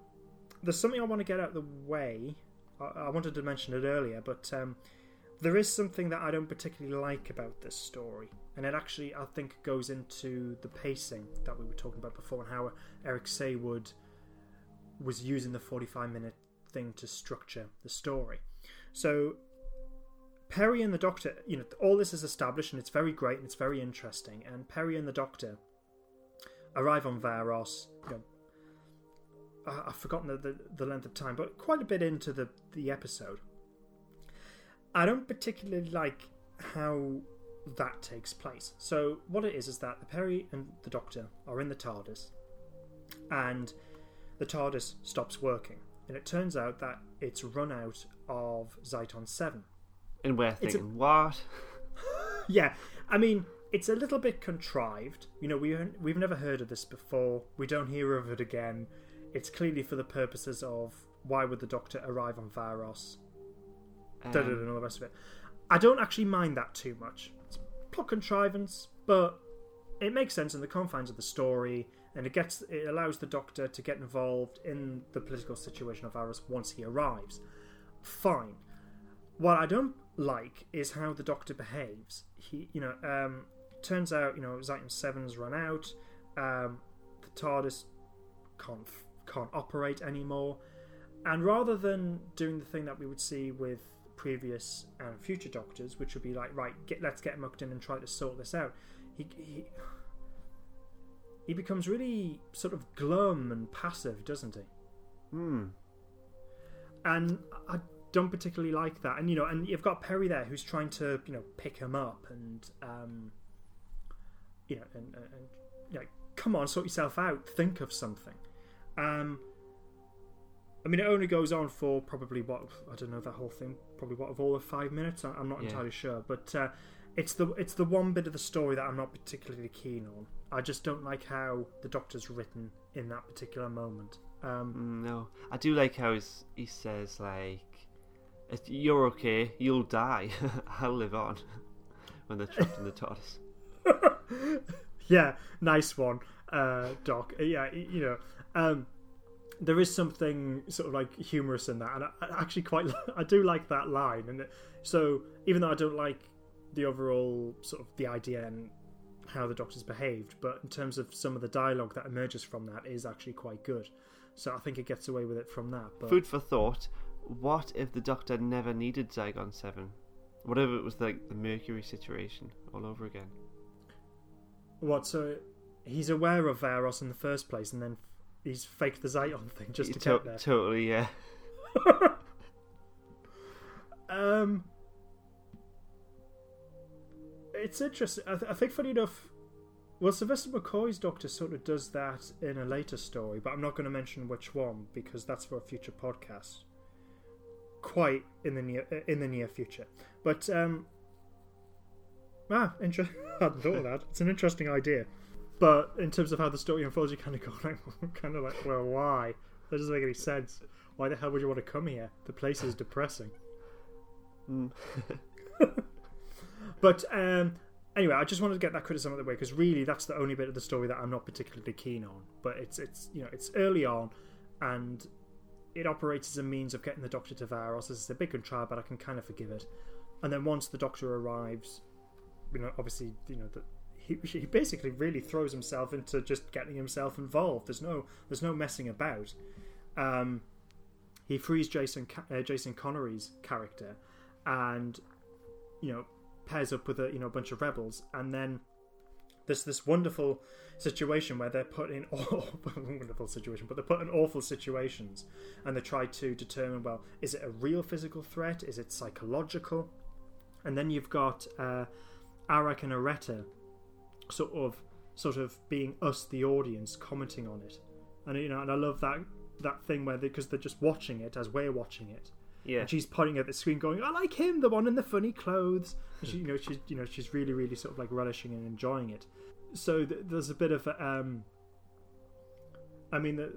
there's something I want to get out of the way. I, I wanted to mention it earlier, but um, there is something that I don't particularly like about this story. And it actually, I think, goes into the pacing that we were talking about before and how Eric Saward was using the 45 minute thing to structure the story. So Peri and the Doctor, you know, all this is established and it's very great and it's very interesting. And Peri and the Doctor arrive on Varos. You know, I- I've forgotten the, the, the length of time, but quite a bit into the, the episode. I don't particularly like how that takes place. So what it is is that the Peri and the Doctor are in the TARDIS, and the TARDIS stops working, and it turns out that it's run out of Zeiton Seven. And we're It's a- thinking, what? (laughs) Yeah, I mean, it's a little bit contrived. You know, we we've never heard of this before. We don't hear of it again. It's clearly for the purposes of why would the Doctor arrive on Varos? Da, da, da, Um, and all the rest of it. I don't actually mind that too much. It's plot contrivance, but it makes sense in the confines of the story, and it gets it allows the Doctor to get involved in the political situation of Varos once he arrives. Fine. What I don't like is how the Doctor behaves. He, you know, um, turns out, you know, Zeiton 7's run out. Um, the TARDIS can't can't operate anymore, and rather than doing the thing that we would see with previous and future Doctors, which would be like, right, get let's get mucked in and try to sort this out, he he, he becomes really sort of glum and passive, doesn't he? Hmm. and I don't particularly like that. And you know, and you've got Peri there who's trying to you know pick him up and um, you know, and, and, and you know, come on, sort yourself out, think of something. Um, I mean, it only goes on for probably what I don't know that whole thing, probably what of all of five minutes. I- I'm not Yeah. entirely sure, but uh, it's the it's the one bit of the story that I'm not particularly keen on. I just don't like how the Doctor's written in that particular moment. Um, Mm, No, I do like how he says like, "You're okay. You'll die. (laughs) I'll live on." (laughs) when they're trapped in the (laughs) TARDIS. (laughs) yeah, nice one, uh, Doc. Uh, Yeah, you know, um, there is something sort of like humorous in that, and I, I actually quite (laughs) I do like that line. And it- so, even though I don't like the overall sort of the idea and how the Doctor's behaved, but in terms of some of the dialogue that emerges from that is actually quite good. So I think it gets away with it from that. But Food for thought. What if the Doctor never needed Zeiton Seven? What if it was like the Mercury situation all over again? What? So he's aware of Varos in the first place, and then he's faked the Zeiton thing just to To- get there. Totally, yeah. (laughs) Um, it's interesting. I, th- I think, funny enough, well, Sylvester McCoy's Doctor sort of does that in a later story, but I'm not going to mention which one because that's for a future podcast. Quite in the near in the near future, but um, ah, interesting. (laughs) I hadn't thought of that. It's an interesting idea, but in terms of how the story unfolds, you kind of go (laughs) like, (laughs) kind of like, well, why? That doesn't make any sense. Why the hell would you want to come here? The place is depressing. Mm. But um, anyway, I just wanted to get that criticism out of the way because really, that's the only bit of the story that I'm not particularly keen on. But it's it's you know it's early on, and it operates as a means of getting the Doctor to Varos. is a big contrive, but I can kind of forgive it. And then once the Doctor arrives, you know, obviously, you know that he, he basically really throws himself into just getting himself involved. There's no there's no messing about. Um, he frees Jason uh, Jason Connery's character, and you know pairs up with a you know a bunch of rebels, and then there's this wonderful situation where they're put in (laughs) all wonderful situation, but they're put in awful situations, and they try to determine well, is it a real physical threat? Is it psychological? And then you've got uh, Arak and Areta, sort of sort of being us, the audience, commenting on it, and you know, and I love that that thing where because they, are just watching it as we're watching it. Yeah. And she's pointing at the screen, going, "I like him, the one in the funny clothes." And she, you know, she's you know she's really really sort of like relishing and enjoying it. So th- there's a bit of um, I mean, the,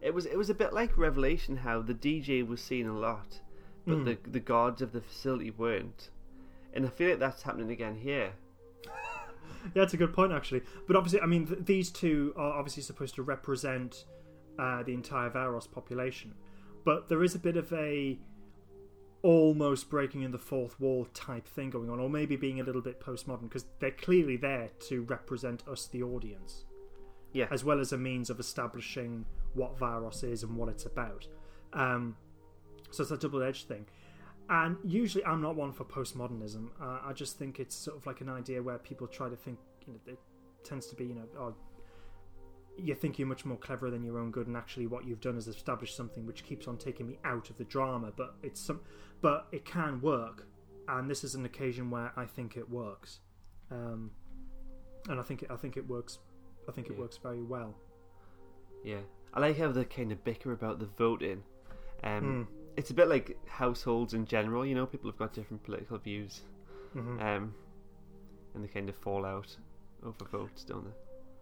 It was it was a bit like Revelation, how the DJ was seen a lot, but Mm. the the guards of the facility weren't, and I feel like that's happening again here. (laughs) yeah, it's a good point actually. But obviously, I mean, th- these two are obviously supposed to represent uh, the entire Varos population, but there is a bit of a almost breaking in the fourth wall type thing going on, or maybe being a little bit postmodern because they're clearly there to represent us, the audience. Yeah. as well as a means of establishing what Varos is and what it's about. Um, so it's a double edged thing. And usually, I'm not one for postmodernism. Uh, I just think it's sort of like an idea where people try to think. You know, it tends to be, you know, oh, you think you're much more clever than your own good, and actually, what you've done is established something which keeps on taking me out of the drama. But it's some, but it can work, and this is an occasion where I think it works. Um, and I think it, I think it works. I think it Yeah. works very well. Yeah, I like how they kind of bicker about the voting. Um, Hmm. It's a bit like households in general. You know, people have got different political views, Mhm. um, and they kind of fall out over votes, don't they?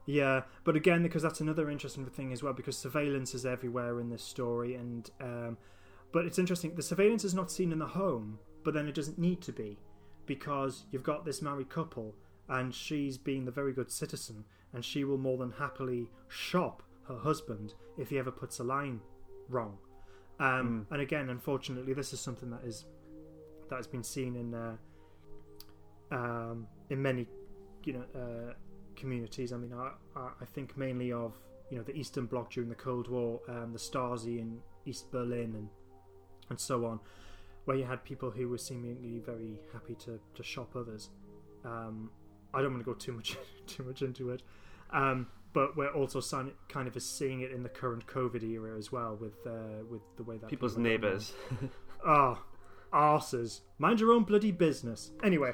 Yeah, but again, because that's another interesting thing as well, because surveillance is everywhere in this story, and um, but it's interesting. The surveillance is not seen in the home, but then it doesn't need to be, because you've got this married couple, and she's being the very good citizen, and she will more than happily shop her husband if he ever puts a line wrong. Um, And again, unfortunately, this is something that is that has been seen in uh, um, in many, you know, uh, communities. I mean, I, I I think mainly of you know the Eastern Bloc during the Cold War, um, the Stasi in East Berlin, and and so on, where you had people who were seemingly very happy to, to shop others. Um, I don't want to go too much (laughs) too much into it, um, but we're also sign- kind of seeing it in the current COVID era as well, with uh, with the way that People's people neighbours. (laughs) Ah, arses. Mind your own bloody business. Anyway,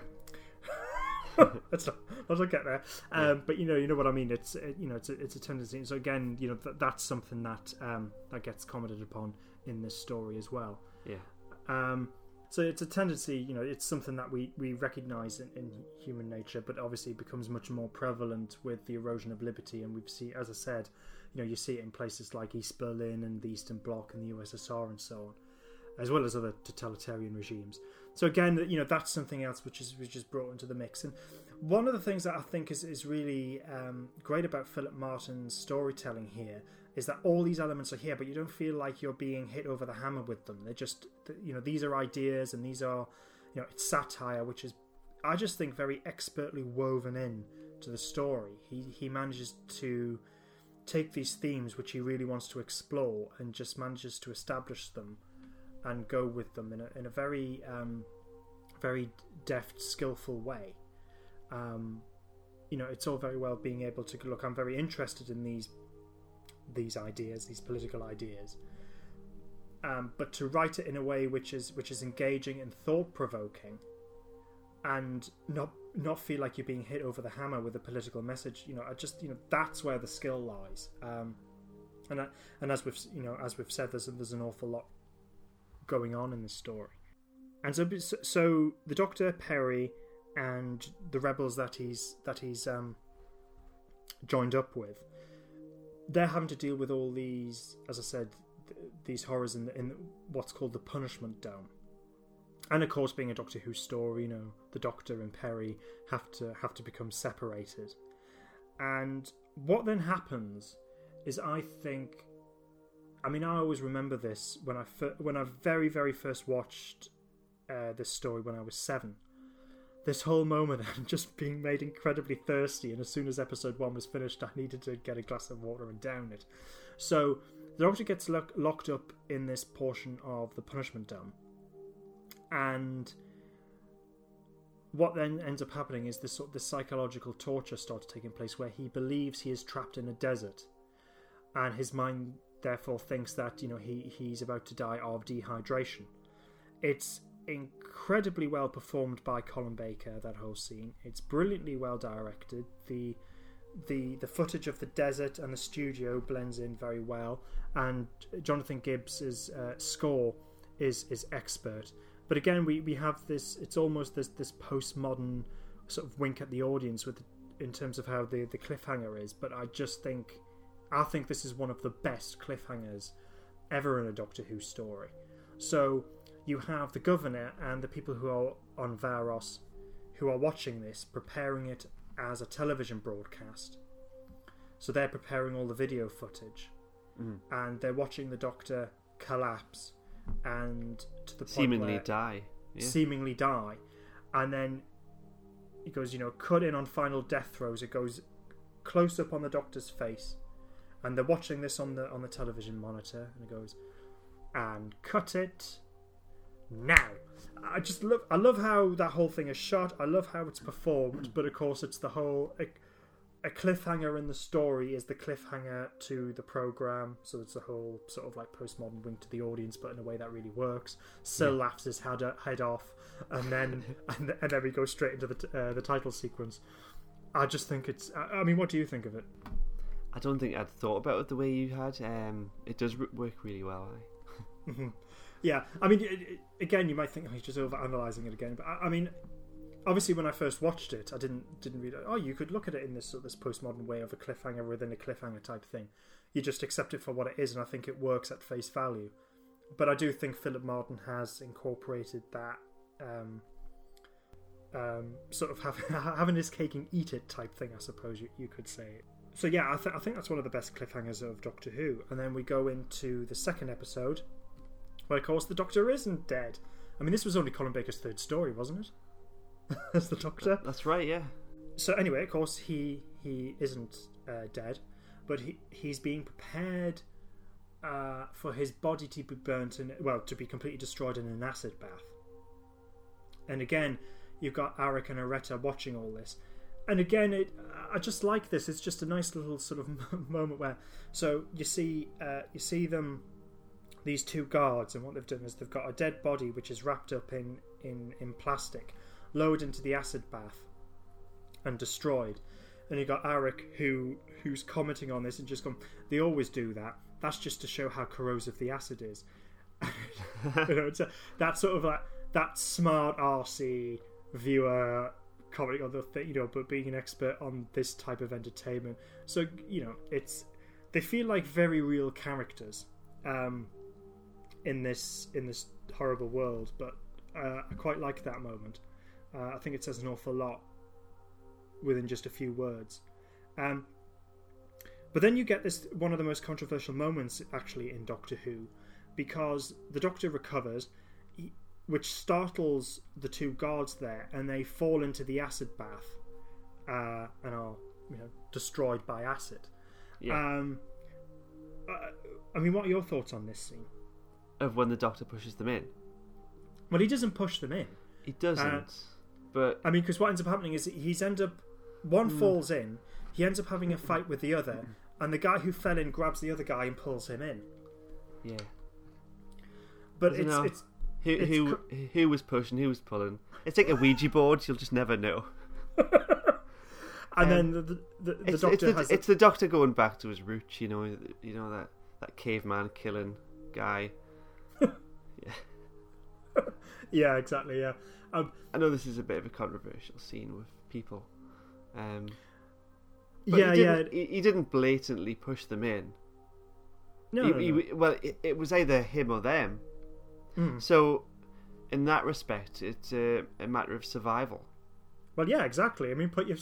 (laughs) let's not let's not get there. Um, But you know, you know what I mean. It's uh, you know, it's a, it's a tendency. So again, you know, th- that's something that um, that gets commented upon in this story as well. yeah, Um, so it's a tendency, you know, it's something that we, we recognize in, in human nature, but obviously it becomes much more prevalent with the erosion of liberty. And we've seen, as I said, you know, you see it in places like East Berlin and the Eastern Bloc and the USSR and so on, as well as other totalitarian regimes. So again, you know, that's something else which is which is brought into the mix. And one of the things that I think is is really um, great about Philip Martin's storytelling here is that all these elements are here, but you don't feel like you're being hit over the hammer with them. They're just, you know, these are ideas and these are, you know, it's satire, which is, I just think, very expertly woven in to the story. He he manages to take these themes which he really wants to explore and just manages to establish them and go with them in a in a very um, very deft, skillful way. Um, you know, it's all very well being able to look. I'm very interested in these these ideas, these political ideas, um, but to write it in a way which is which is engaging and thought provoking, and not not feel like you're being hit over the hammer with a political message. You know, I just you know that's where the skill lies. Um, and I, and as we've you know as we've said, there's there's an awful lot going on in this story, and so so the Doctor Peri and the rebels that he's that he's um, joined up with they're having to deal with all these, as I said, th- these horrors in, the, in what's called the punishment dome. And of course, being a Doctor Who story, you know, the Doctor and Peri have to have to become separated. And what then happens is, I think, I mean, I always remember this when I fir- when I very very first watched uh, this story when I was seven. This whole moment and (laughs) just being made incredibly thirsty. And as soon as episode one was finished, I needed to get a glass of water and down it. So the doctor gets lock- locked up in this portion of the punishment dome, and what then ends up happening is this sort of psychological torture starts taking place where he believes he is trapped in a desert, and his mind therefore thinks that you know he he's about to die of dehydration. It's incredibly well performed by Colin Baker. That whole scene. It's brilliantly well directed. The the the footage of the desert and the studio blends in very well, and Jonathan Gibbs's uh, score is is expert. But again, we, we have this. It's almost this this postmodern sort of wink at the audience with in terms of how the the cliffhanger is. But I just think I think this is one of the best cliffhangers ever in a Doctor Who story. So you have the governor and the people who are on Varos who are watching this, preparing it as a television broadcast. So they're preparing all the video footage, Mm. and they're watching the Doctor collapse and to the point Seemingly die. Yeah. seemingly die, and then it goes, you know, cut in on final death throes. It goes close up on the Doctor's face, and they're watching this on the on the television monitor, and it goes, and cut it now. I just love I love how that whole thing is shot. I love how it's performed, but of course it's the whole a, a cliffhanger in the story is the cliffhanger to the program. So it's a whole sort of like postmodern wink to the audience, but in a way that really works. Sil Yeah. laughs his head, head off, and then (laughs) and, and then we go straight into the uh, the title sequence. I just think it's. I I mean, what do you think of it? I don't think I'd thought about it the way you had. Um, it does work really well. eh? Yeah, I mean, again, you might think oh, he's just over analyzing it again, but I, I mean, obviously, when I first watched it, I didn't didn't read. Oh, you could look at it in this sort of this postmodern way of a cliffhanger within a cliffhanger type thing. You just accept it for what it is, and I think it works at face value. But I do think Philip Martin has incorporated that um, um, sort of have, (laughs) having his cake and eat it type thing, I suppose you, you could say. So yeah, I, th- I think that's one of the best cliffhangers of Doctor Who. And then we go into the second episode, where of course the Doctor isn't dead. I mean, this was only Colin Baker's third story, wasn't it? (laughs) As the Doctor. That's right. Yeah. So anyway, of course he he isn't uh, dead, but he he's being prepared uh, for his body to be burnt and well to be completely destroyed in an acid bath. And again, you've got Arak and Areta watching all this, and again, it I just like this. It's just a nice little sort of (laughs) moment where so you see uh, you see them these two guards, and what they've done is they've got a dead body which is wrapped up in in in plastic, lowered into the acid bath and destroyed. And you got Arak who who's commenting on this and just gone. They always do that. That's just to show how corrosive the acid is. (laughs) you know, it's a, that sort of like that smart RC viewer commenting on the thing, you know, but being an expert on this type of entertainment. So you know, it's they feel like very real characters um, in this in this horrible world. But uh, I quite like that moment. Uh, I think it says an awful lot within just a few words. Um, but then you get this one of the most controversial moments actually in Doctor Who, because the Doctor recovers, which startles the two guards there, and they fall into the acid bath uh, and are you know destroyed by acid. Yeah. Um, uh, I mean, what are your thoughts on this scene? Of when the Doctor pushes them in. Well, he doesn't push them in. He doesn't. Uh, but I mean, because what ends up happening is he's end up one Mm. falls in, he ends up having a fight with the other, and the guy who fell in grabs the other guy and pulls him in. yeah. But it's know. it's Who it's who cr- who was pushing? Who was pulling? It's like a Ouija board. You'll just never know. (laughs) and Um, then the the, the, the it's, doctor it's, the, has it's the Doctor going back to his roots. You know. You know that that caveman killing guy. Yeah (laughs) yeah, exactly yeah um, I know this is a bit of a controversial scene with people. Um, yeah he yeah didn't, he, he didn't blatantly push them in. no, He- no, he- well, it, it was either him or them. Mm. So, in that respect, it's a, a matter of survival. well yeah exactly I mean put your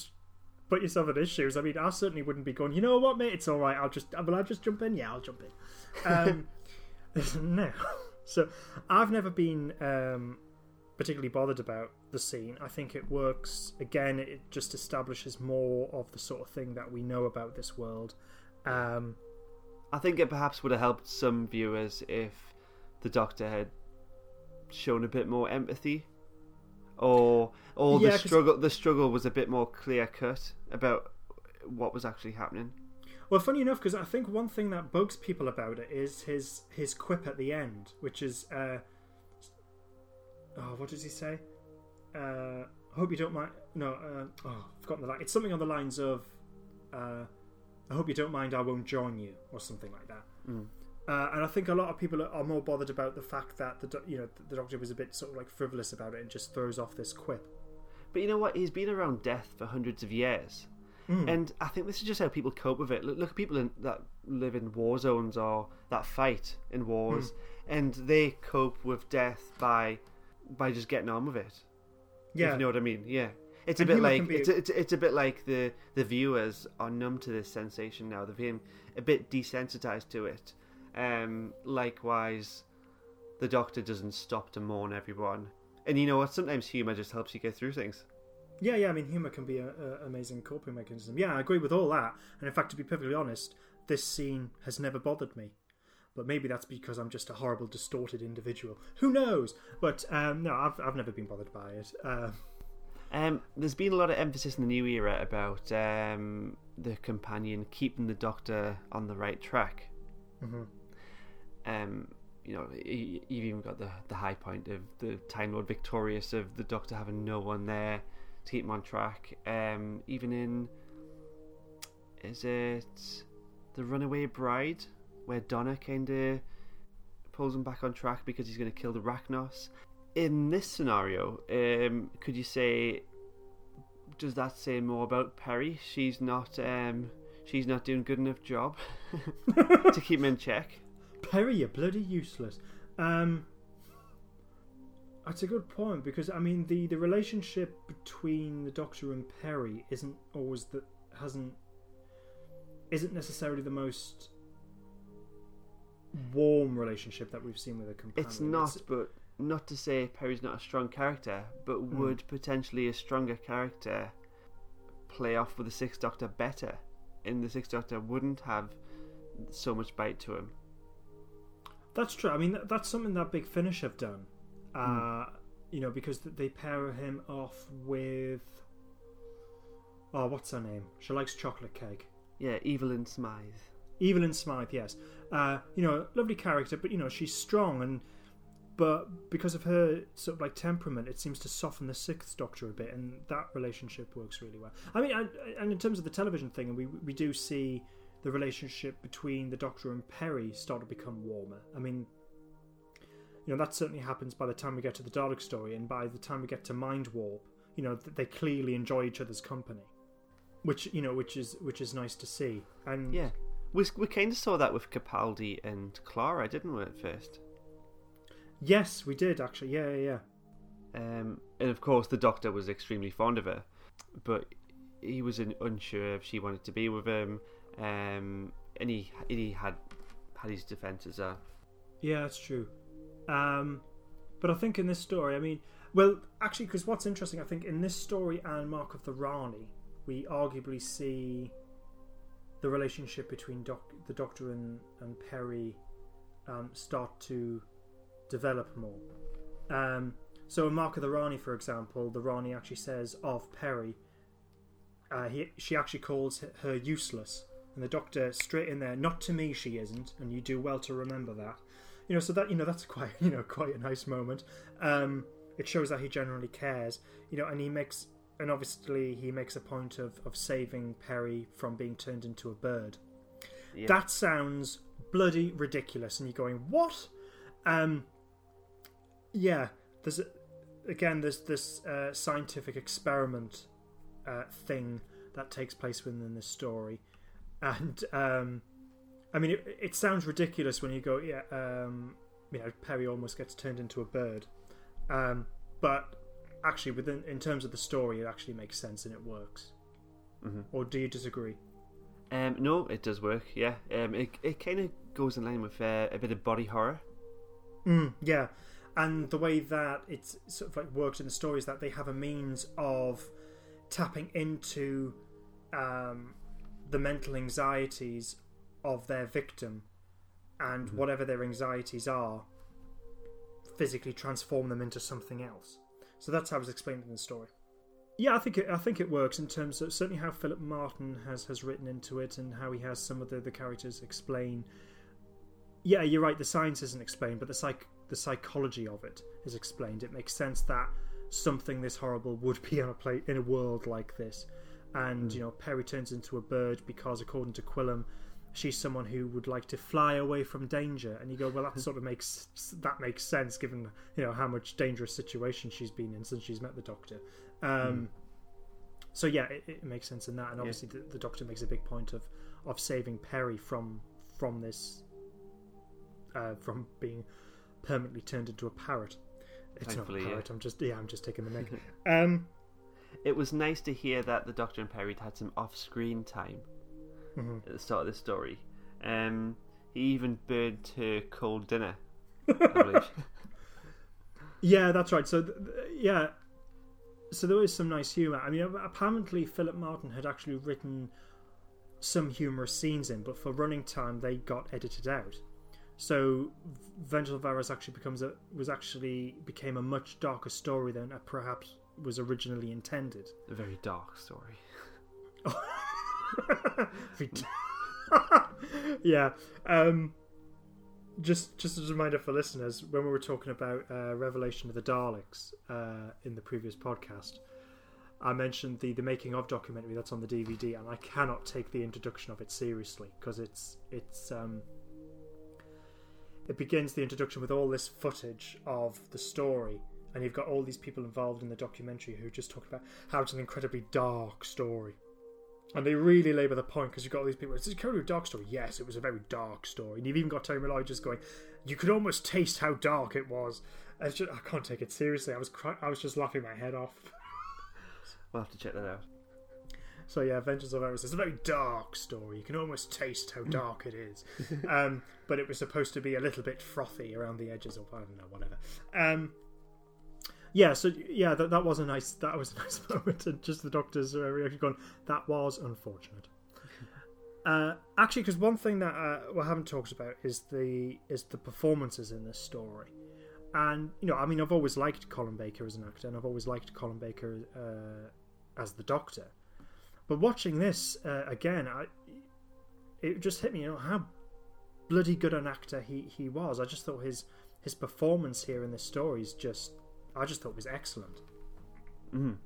put yourself in his shoes I mean I certainly wouldn't be going you know what mate it's all right I'll just will I just jump in yeah I'll jump in um, (laughs) no so I've never been um, particularly bothered about the scene. I think it works again. It just establishes more of the sort of thing that we know about this world. Um, I think it perhaps would have helped some viewers if the Doctor had shown a bit more empathy, or or Yeah, the struggle the struggle was a bit more clear cut about what was actually happening. Well, funny enough, because I think one thing that bugs people about it is his his quip at the end, which is, uh, oh, what does he say? Uh, I hope you don't mind. No, uh, oh, I've forgotten the line. It's something on the lines of, uh, "I hope you don't mind. I won't join you," or something like that. Uh, and I think a lot of people are- are more bothered about the fact that the do- you know the doctor was a bit sort of like frivolous about it and just throws off this quip. But you know what? He's been around death for hundreds of years. And I think this is just how people cope with it. Look, look at people in, that live in war zones or that fight in wars, and they cope with death by by just getting on with it. if Yeah, you know what I mean. Yeah, it's a bit like be- it's, a, it's, it's a bit like the the viewers are numb to this sensation now. They've been a bit desensitized to it. Um, likewise, the Doctor doesn't stop to mourn everyone. And you know what? Sometimes humor just helps you get through things. Yeah, yeah. I mean, humor can be an amazing coping mechanism. Yeah, I agree with all that. And in fact, to be perfectly honest, this scene has never bothered me. But maybe that's because I'm just a horrible, distorted individual. Who knows? But um, no, I've I've never been bothered by it. Uh, Um, there's been a lot of emphasis in the new era about um, the companion keeping the Doctor on the right track. Mhm. Um, you know, you've even got the the high point of the Time Lord victorious of the Doctor having no one there to keep him on track. Um, even in is it the Runaway Bride where Donna kind of pulls him back on track because he's going to kill the Racnoss. In this scenario, um, could you say does that say more about Peri? She's not um, she's not doing good enough job (laughs) to keep him in check. Peri, you're bloody useless. Um, that's a good point because I mean the the relationship between the Doctor and Peri isn't always that hasn't isn't necessarily the most warm relationship that we've seen with a companion. It's not, but not to say Peri's not a strong character, but Hmm. would potentially a stronger character play off with the Sixth Doctor better? And the Sixth Doctor wouldn't have so much bite to him. That's true. I mean, that, that's something that Big Finish have done. Uh, You know, because they pair him off with. Oh, what's her name? She likes chocolate cake. Yeah, Evelyn Smythe. Evelyn Smythe, yes. Uh, you know, lovely character, but you know, she's strong and. But because of her sort of like temperament, it seems to soften the Sixth Doctor a bit, and that relationship works really well. I mean, and, and in terms of the television thing, and we we do see the relationship between the Doctor and Peri start to become warmer. I mean, you know that certainly happens by the time we get to the Dalek story, and by the time we get to Mind Warp, you know they clearly enjoy each other's company, which you know which is which is nice to see. And Yeah. We, we kind of saw that with Capaldi and Clara, didn't we, at first? yes, we did actually. Yeah, yeah, yeah. Um, and of course, the Doctor was extremely fond of her, but he was un- unsure if she wanted to be with him. Um, and he he had had his defences up. Yeah, that's true. Um, but I think in this story, I mean, well, actually, because what's interesting, I think in this story and Mark of the Rani, we arguably see the relationship between doc- the Doctor and, and Peri um, start to develop more. Um, so in Mark of the Rani, for example, the Rani actually says of Peri, uh, he, she actually calls her useless. And the Doctor straight in there, not to me she isn't, and you do well to remember that. You know, so that you know that's quite (laughs) you know quite a nice moment. Um, it shows that he generally cares. You know, and he makes and obviously he makes a point of of saving Peri from being turned into a bird. Yeah. That sounds bloody ridiculous, and you're going what? Um, yeah, there's a, again there's this uh, scientific experiment uh, thing that takes place within this story, and um, I mean it, it sounds ridiculous when you go yeah um, you know Peri almost gets turned into a bird, um, but actually within in terms of the story it actually makes sense and it works. Mhm. Or do you disagree? Um, no, it does work. Yeah, um, it it kind of goes in line with uh, a bit of body horror. Mm, yeah, and the way that it's sort of like works in the story is that they have a means of tapping into um, the mental anxieties of their victim and mm-hmm. whatever their anxieties are physically transform them into something else so that's how it's explained in the story yeah, I think it, I think it works in terms of certainly how Philip Martin has, has written into it and how he has some of the, the characters explain. Yeah, you're right. The science isn't explained, but the psych the psychology of it is explained. It makes sense that something this horrible would be on a play in a world like this, and mm. you know Peri turns into a bird because, according to Quillam, she's someone who would like to fly away from danger. And you go, well, that sort of makes that makes sense given you know how much dangerous situation she's been in since she's met the Doctor. Um, So yeah, it, it makes sense in that, and obviously the, the Doctor makes a big point of of saving Peri from from this uh, from being permanently turned into a parrot. It's not a yeah. parrot. I'm just yeah, I'm just taking the mic. (laughs) um, It was nice to hear that the Doctor and Peri had some off-screen time Mm-hmm. at the start of the story. Um, he even burnt her cold dinner. (laughs) Yeah, that's right. So, th- th- yeah, so there was some nice humor. I mean, apparently Philip Martin had actually written some humorous scenes in, but for running time they got edited out. So, Vengeance on Varos actually becomes a was actually became a much darker story than it perhaps was originally intended. a very dark story. (laughs) (laughs) (laughs) yeah. Um, just just as a reminder for listeners, when we were talking about uh, Revelation of the Daleks uh, in the previous podcast, I mentioned the the making of documentary that's on the DVD, and I cannot take the introduction of it seriously because it's it's um, it begins the introduction with all this footage of the story. And you've got all these people involved in the documentary who just talk about how it's an incredibly dark story. And they really labour the point because you've got all these people. It's a incredibly dark story. Yes, it was a very dark story. And you've even got Terry Malloy just going, you could almost taste how dark it was. It's just, I can't take it seriously. I was cry- I was just laughing my head off. (laughs) We'll have to check that out. So yeah, Vengeance on Varos is a very dark story. You can almost taste how dark it is. (laughs) um, but it was supposed to be a little bit frothy around the edges, or I don't know, whatever. Um, yeah, so yeah, that, that was a nice that was a (laughs) nice moment, and just the doctor's uh, reaction going, "That was unfortunate." (laughs) Uh, actually, because one thing that uh, we haven't talked about is the is the performances in this story, and you know, I mean, I've always liked Colin Baker as an actor, and I've always liked Colin Baker uh, as the Doctor. But watching this uh, again, I, it just hit me, you know, how bloody good an actor he, he was. I just thought his his performance here in this story is just, I just thought it was excellent. Mhm.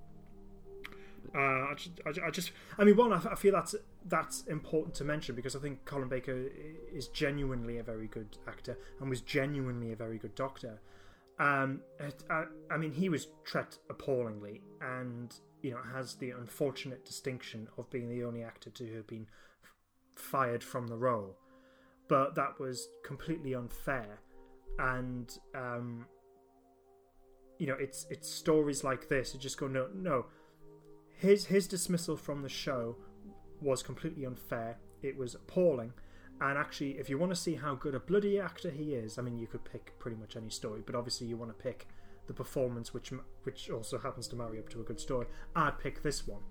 Uh, I, just, I, ju- I just, I mean, one, I feel that's that's important to mention because I think Colin Baker is genuinely a very good actor and was genuinely a very good doctor. Um, it, I, I mean, he was treated appallingly, and you know has the unfortunate distinction of being the only actor to have been f- fired from the role. But that was completely unfair, and um, you know, it's it's stories like this. You just go, no, no. His his dismissal from the show was completely unfair. It was appalling. And actually, if you want to see how good a bloody actor he is, I mean, you could pick pretty much any story, but obviously you want to pick the performance, which which also happens to marry up to a good story. I'd pick this one.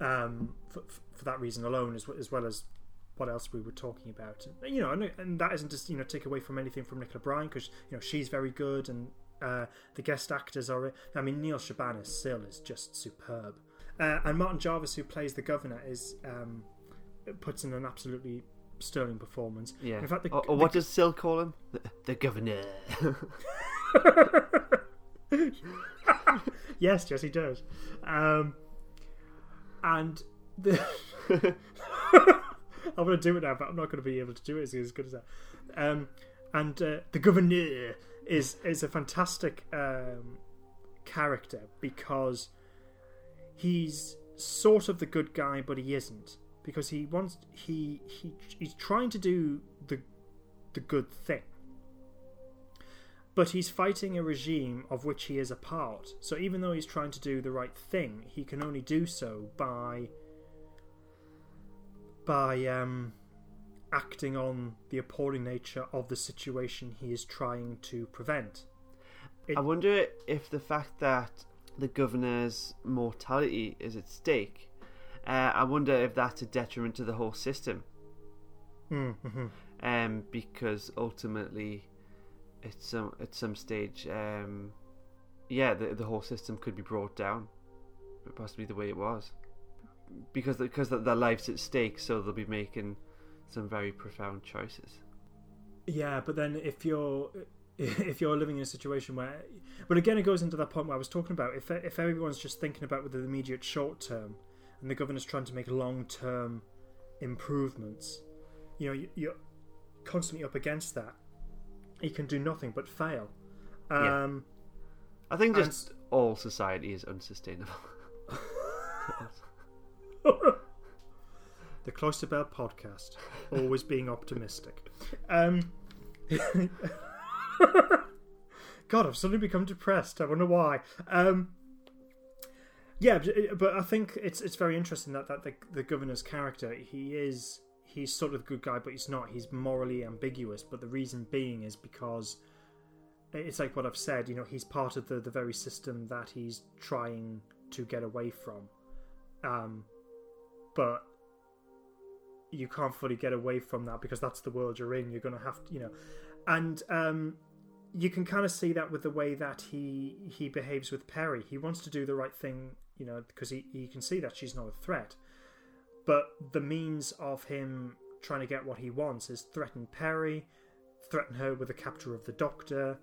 Um, for, for that reason alone, as, as well as what else we were talking about. And, you know, and, and that isn't just you know take away from anything from Nicola Bryant because you know she's very good and uh, the guest actors are. I mean, Nabil Shaban as Sil is just superb, uh, and Martin Jarvis, who plays the governor, is um, puts in an absolutely sterling performance. Yeah. In fact, the, or, or the- what does Sil call him? The, the governor. (laughs) yes, yes, he does. Um, and the (laughs) (laughs) I'm going to do it now, but I'm not going to be able to do it as, as good as that. Um, and uh, the governor is is a fantastic um, character because he's sort of the good guy, but he isn't because he wants he he he's trying to do the the good thing but he's fighting a regime of which he is a part. So even though he's trying to do the right thing, he can only do so by by um acting on the appalling nature of the situation he is trying to prevent. It- I wonder if the fact that the governor's mortality is at stake, uh, I wonder if that's a detriment to the whole system. Mm-hmm. Um, because ultimately, at some at some stage, um, yeah, the the whole system could be brought down, possibly the way it was, because because their lives at stake, so they'll be making some very profound choices. Yeah, but then if you're (laughs) if you're living in a situation where, but again, it goes into that point where I was talking about. If if everyone's just thinking about with the immediate short term, and the governor's trying to make long term improvements, you know, you- you're constantly up against that. He can do nothing but fail. Yeah. Um, I think just all society is unsustainable. (laughs) the Cloister Bell podcast, always being optimistic. Um, (laughs) God, I've suddenly become depressed. I wonder why. Um, yeah, but- I think it's it's very interesting that, that the, the governor's character he is he's sort of the good guy, but he's not. He's morally ambiguous. But the reason being is because it's like what I've said. You know, he's part of the the very system that he's trying to get away from. Um, but you can't fully get away from that because that's the world you're in. You're going to have to, you know, and um, you can kind of see that with the way that he he behaves with Peri. He wants to do the right thing, you know, because he he can see that she's not a threat. But the means of him trying to get what he wants is threaten Peri, threaten her with the capture of the Doctor,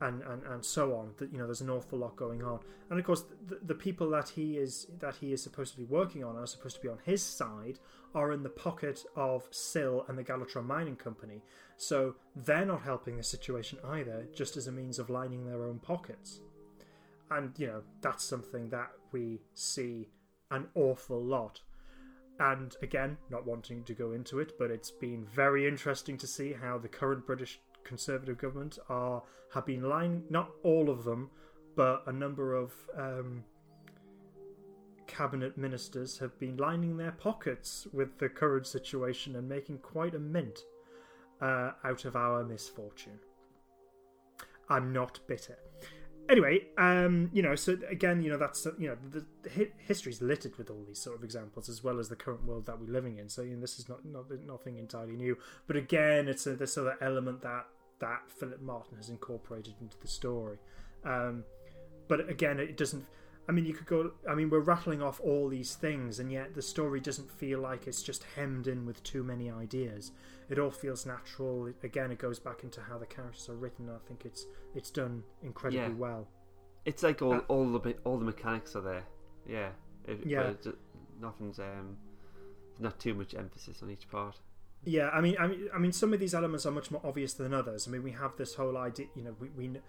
and and, and so on. That you know, there's an awful lot going on, and of course, the, the people that he is that he is supposed to be working on are supposed to be on his side are in the pocket of Sil and the Galatron Mining Company. So they're not helping the situation either, just as a means of lining their own pockets. And you know, that's something that we see an awful lot. And again, not wanting to go into it, but it's been very interesting to see how the current British Conservative government are have been lining not all of them, but a number of um, cabinet ministers have been lining their pockets with the current situation and making quite a mint uh, out of our misfortune. I'm not bitter. Anyway, um, you know, so again, you know, that's you know, the, the hi- history's littered with all these sort of examples, as well as the current world that we're living in. So, you know, this is not, not nothing entirely new. But again, it's a, this other element that that Philip Martin has incorporated into the story. Um, but again, it doesn't. I mean, you could go. I mean, we're rattling off all these things, and yet the story doesn't feel like it's just hemmed in with too many ideas. It all feels natural. It- Again, it goes back into how the characters are written. I think it's it's done incredibly Yeah. well. It's like all Uh, all the me- all the mechanics are there. Yeah. It, Yeah. But it's, nothing's um, not too much emphasis on each part. Yeah, I mean, I mean, I mean, some of these elements are much more obvious than others. I mean, we have this whole idea. You know, we, we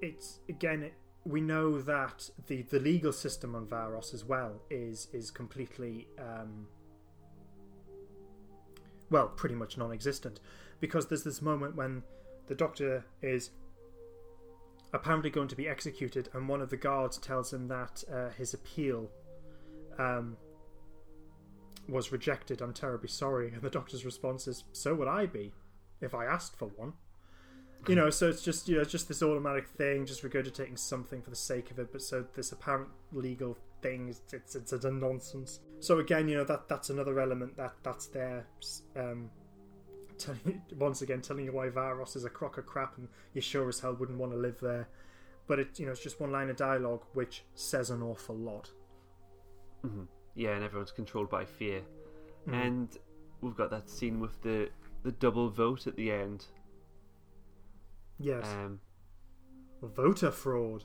it's again, it, we know that the the legal system on Varos as well is is completely um, well, pretty much non-existent, because there's this moment when the Doctor is apparently going to be executed, and one of the guards tells him that uh, his appeal. Um, was rejected. I'm terribly sorry. And the doctor's response is, "So would I be, if I asked for one." You know, so it's just you know, just this automatic thing, just regurgitating something for the sake of it. But so this apparent legal thing, it's it's, it's a nonsense. So again, you know that that's another element that that's there. Um, telling, once again, telling you why Varos is a crock of crap, and you sure as hell wouldn't want to live there. But it you know it's just one line of dialogue which says an awful lot. hmm Yeah, and everyone's controlled by fear. Mhm. And we've got that scene with the the double vote at the end. Yes, Um, voter fraud.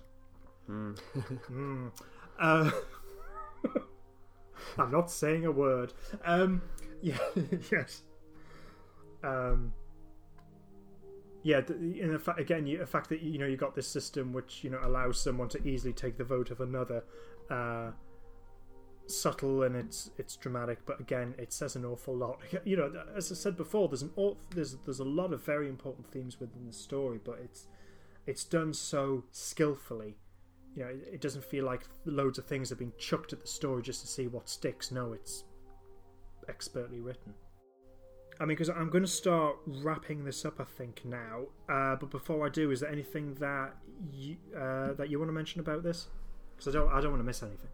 mm. (laughs) Mm. Uh, (laughs) I'm not saying a word. Um, (laughs) yeah, yes. Um, yeah, in the fa- again, you, the fact that you know you got this system which you know allows someone to easily take the vote of another, uh, subtle and it's it's dramatic, but again, it says an awful lot. (laughs) You know, as I said before, there's an aw- there's there's a lot of very important themes within the story, but it's it's done so skillfully you know, it, it doesn't feel like loads of things have been chucked at the story just to see what sticks. No, it's expertly written. I mean, because I'm going to start wrapping this up, I think now. Uh, but before I do, is there anything that you uh, that you want to mention about this? Because I don't, I don't want to miss anything.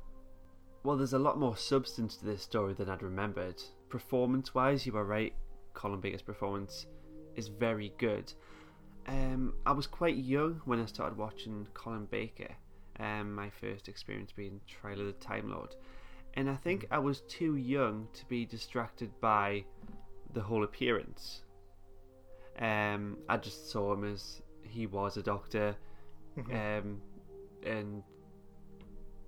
Well, there's a lot more substance to this story than I'd remembered. Performance wise, you are right. Colin Baker's performance is very good. Um, I was quite young when I started watching Colin Baker. Um, my first experience being Trial of the Time Lord, and I think I was too young to be distracted by the whole appearance. Um, I just saw him as he was a doctor, um, and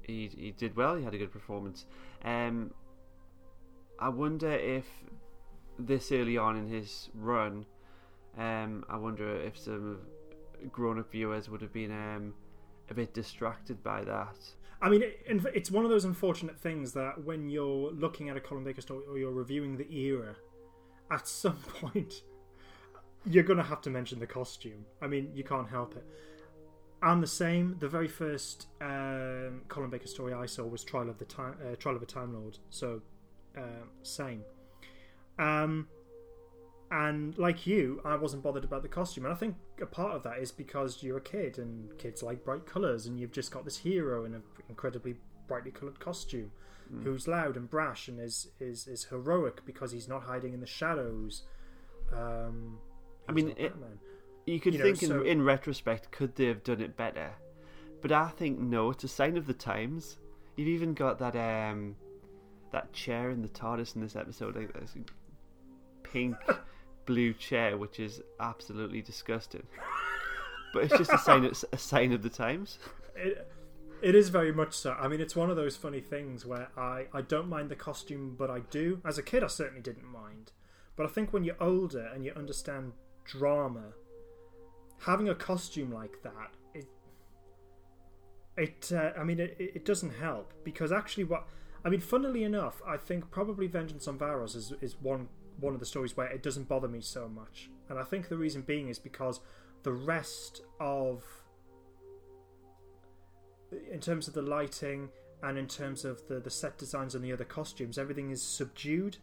he he did well. He had a good performance. Um, I wonder if this early on in his run, um, I wonder if some grown-up viewers would have been um, a bit distracted by that. I mean, it, it's one of those unfortunate things that when you're looking at a Colin Baker story or you're reviewing the era, at some (laughs) point you're going to have to mention the costume. I mean, you can't help it. I'm the same. The very first um, Colin Baker story I saw was Trial of the Time, uh, Trial of a Time Lord. So, um same. Um, and like you, I wasn't bothered about the costume. And I think a part of that is because you're a kid and kids like bright colours, and you've just got this hero in an incredibly brightly coloured costume who's loud and brash and is, is, is heroic because he's not hiding in the shadows. Um, I mean, it-. You could You know, think so- in, in retrospect, could they have done it better? But I think no. It's a sign of the times. You've even got that um, that chair in the TARDIS in this episode, like this pink (laughs) blue chair, which is absolutely disgusting. But it's just a sign, of, a sign of the times. it, it is very much so. I mean, it's one of those funny things where I, I don't mind the costume, but I do. As a kid, I certainly didn't mind. But I think when you're older and you understand drama, having a costume like that, it, it uh, I mean, it, it doesn't help because actually, what I mean, funnily enough, I think probably Vengeance on Varos is is one one of the stories where it doesn't bother me so much, and I think the reason being is because the rest of in terms of the lighting and in terms of the, the set designs and the other costumes, everything is subdued.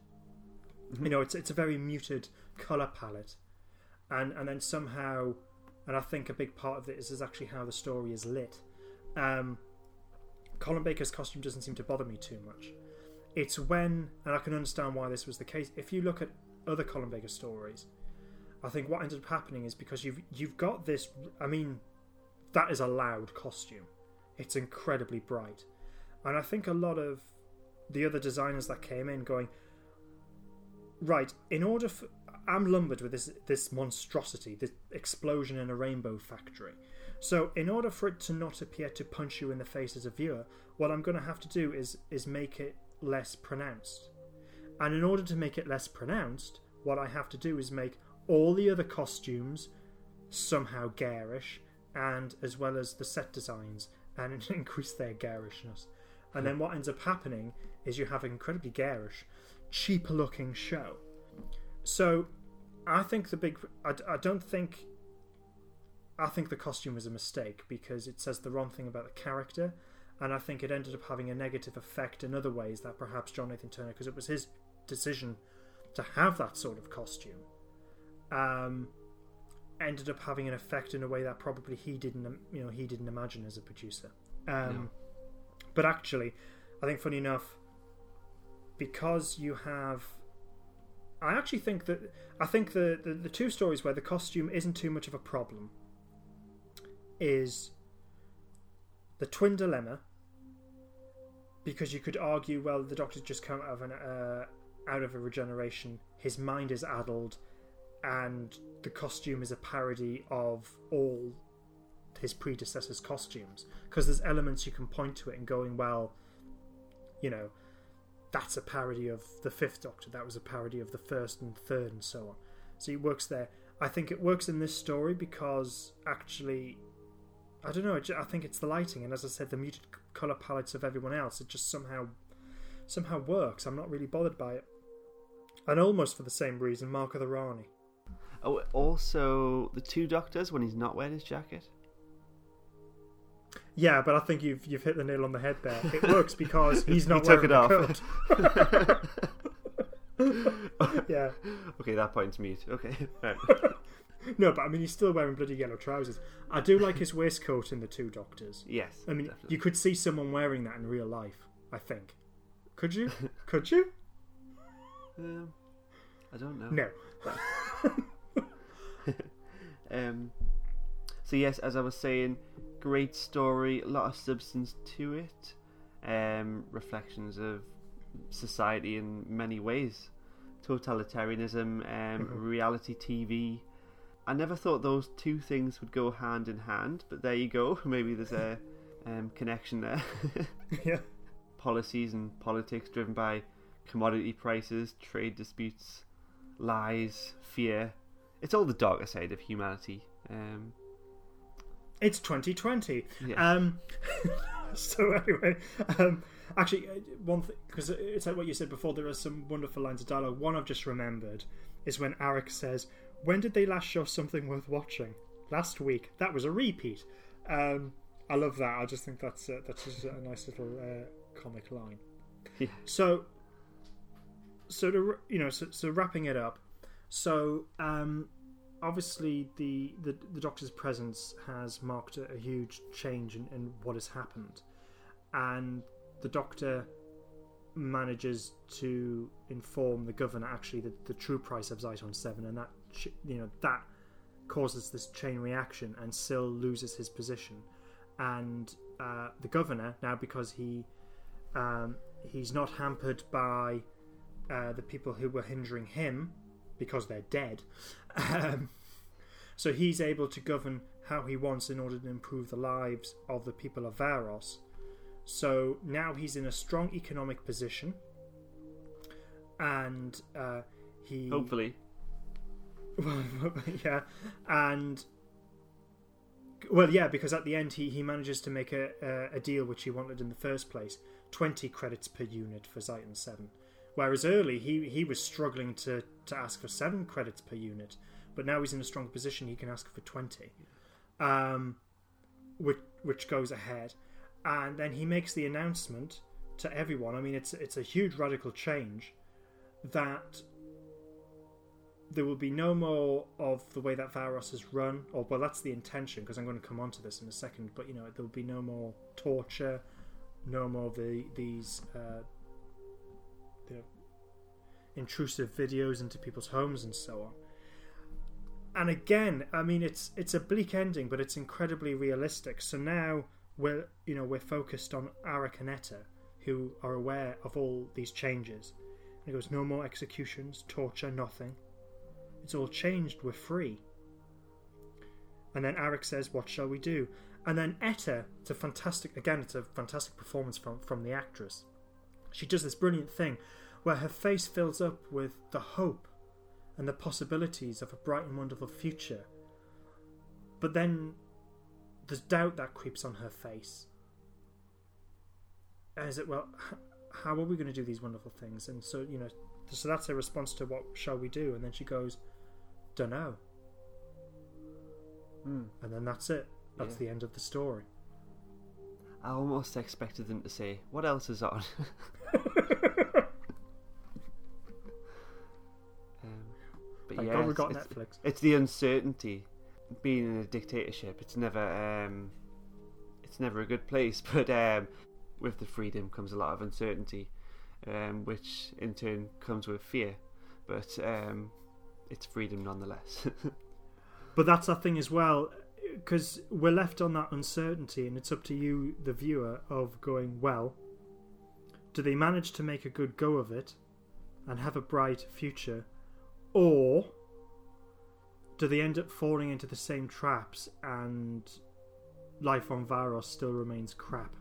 You know, it's it's a very muted color palette, and and then somehow, and I think a big part of it is, is actually how the story is lit. Um, Colin Baker's costume doesn't seem to bother me too much. It's when, and I can understand why this was the case. If you look at other Colin Baker stories, I think what ended up happening is because you've you've got this. I mean, that is a loud costume. It's incredibly bright, and I think a lot of the other designers that came in going, right, in order for I'm lumbered with this this monstrosity, this explosion in a rainbow factory. So in order for it to not appear to punch you in the face as a viewer, what I'm going to have to do is is make it less pronounced. And in order to make it less pronounced, what I have to do is make all the other costumes somehow garish, and as well as the set designs, and (laughs) increase their garishness. And then what ends up happening is you have an incredibly garish, cheaper looking show. So I think the big. I, I don't think. I think the costume was a mistake because it says the wrong thing about the character, and I think it ended up having a negative effect in other ways that perhaps John Nathan Turner, because it was his decision to have that sort of costume, um, ended up having an effect in a way that probably he didn't, you know, he didn't imagine as a producer. Um, But actually, I think funny enough, because you have I actually think that I think the, the, the two stories where the costume isn't too much of a problem is the twin dilemma because you could argue well the doctor's just come out of an uh, out of a regeneration his mind is addled and the costume is a parody of all his predecessors costumes. Because there's elements you can point to it and going well you know that's a parody of the fifth Doctor. That was a parody of the first and third, and so on. So it works there. I think it works in this story because actually, I don't know. I think it's the lighting, and as I said, the muted color palettes of everyone else. It just somehow, somehow works. I'm not really bothered by it, and almost for the same reason, Mark of the Rani. Oh, also the two doctors when he's not wearing his jacket. Yeah, but I think you've you've hit the nail on the head there. It works because he's (laughs) not He took wearing it off. coat. yeah, (laughs) yeah. Okay, that point's mute. Okay. (laughs) Right. No, but I mean, he's still wearing bloody yellow trousers. I do like his waistcoat in the two Doctors. yes. I mean, definitely. you could see someone wearing that in real life. I think. Could you? could you? Um, I don't know. No. Um, so yes, as I was saying, great story, a lot of substance to it. Um, reflections of society in many ways, totalitarianism, um, reality TV. I never thought those two things would go hand in hand, but there you go. (laughs) Maybe there's a um, connection there. (laughs) yeah. Policies and politics driven by commodity prices, trade disputes, lies, fear. It's all the darker side of humanity. Um, It's 2020. Yeah. Um, (laughs) so anyway, um, actually, uh, one thing because it's like what you said before. There are some wonderful lines of dialogue. One I've just remembered is when Arak says, "When did they last show something worth watching? Last week. That was a repeat." Um, I love that. I just think that's uh, that's just a nice little uh, comic line. Yeah. So, so to you know, so, so wrapping it up. So, um, obviously, the, the the Doctor's presence has marked a, a huge change in, in what has happened, and the Doctor manages to inform the governor actually the, the true price of Zeiton Seven, and that you know that causes this chain reaction, and Sil loses his position, and uh, the governor now because he um, he's not hampered by uh, the people who were hindering him because they're dead. Um, so he's able to govern how he wants in order to improve the lives of the people of Varos. So now he's in a strong economic position, and uh, he hopefully, (laughs) yeah, and well, yeah, because at the end he, he manages to make a, a a deal which he wanted in the first place: twenty credits per unit for Zeiton Seven. Whereas early he he was struggling to to ask for seven credits per unit, but now he's in a strong position; he can ask for twenty, um, which which goes ahead, and then he makes the announcement to everyone. I mean, it's it's a huge radical change that there will be no more of the way that Varos is run, or well, that's the intention because I'm going to come on to this in a second. But you know, there will be no more torture, no more the these uh, intrusive videos into people's homes and so on. And again, I mean, it's it's a bleak ending, but it's incredibly realistic. So now we're you know we're focused on Arak and Areta, who are aware of all these changes. And he goes, no more executions, torture, nothing. It's all changed. We're free. And then Arak says, "What shall we do?" And then Areta, it's a fantastic. Again, it's a fantastic performance from from the actress. She does this brilliant thing where her face fills up with the hope and the possibilities of a bright and wonderful future. But then there's doubt that creeps on her face. And is it well? How are we going to do these wonderful things? And so you know, so that's her response to what shall we do? And then she goes, "Don't know." Hmm. And then that's it. That's Yeah. the end of the story. I almost expected them to say, "What else is on?" (laughs) but Thank yeah, God we it's- got it's, Netflix. it's the uncertainty. Being in a dictatorship, it's never, um, it's never a good place. (laughs) But um, with the freedom comes a lot of uncertainty, um, which in turn comes with fear. But um, it's freedom nonetheless. (laughs) But that's our thing as well, because we're left on that uncertainty, and it's up to you, the viewer, of going, well, do they manage to make a good go of it and have a bright future, or do they end up falling into the same traps and life on Varos still remains crap?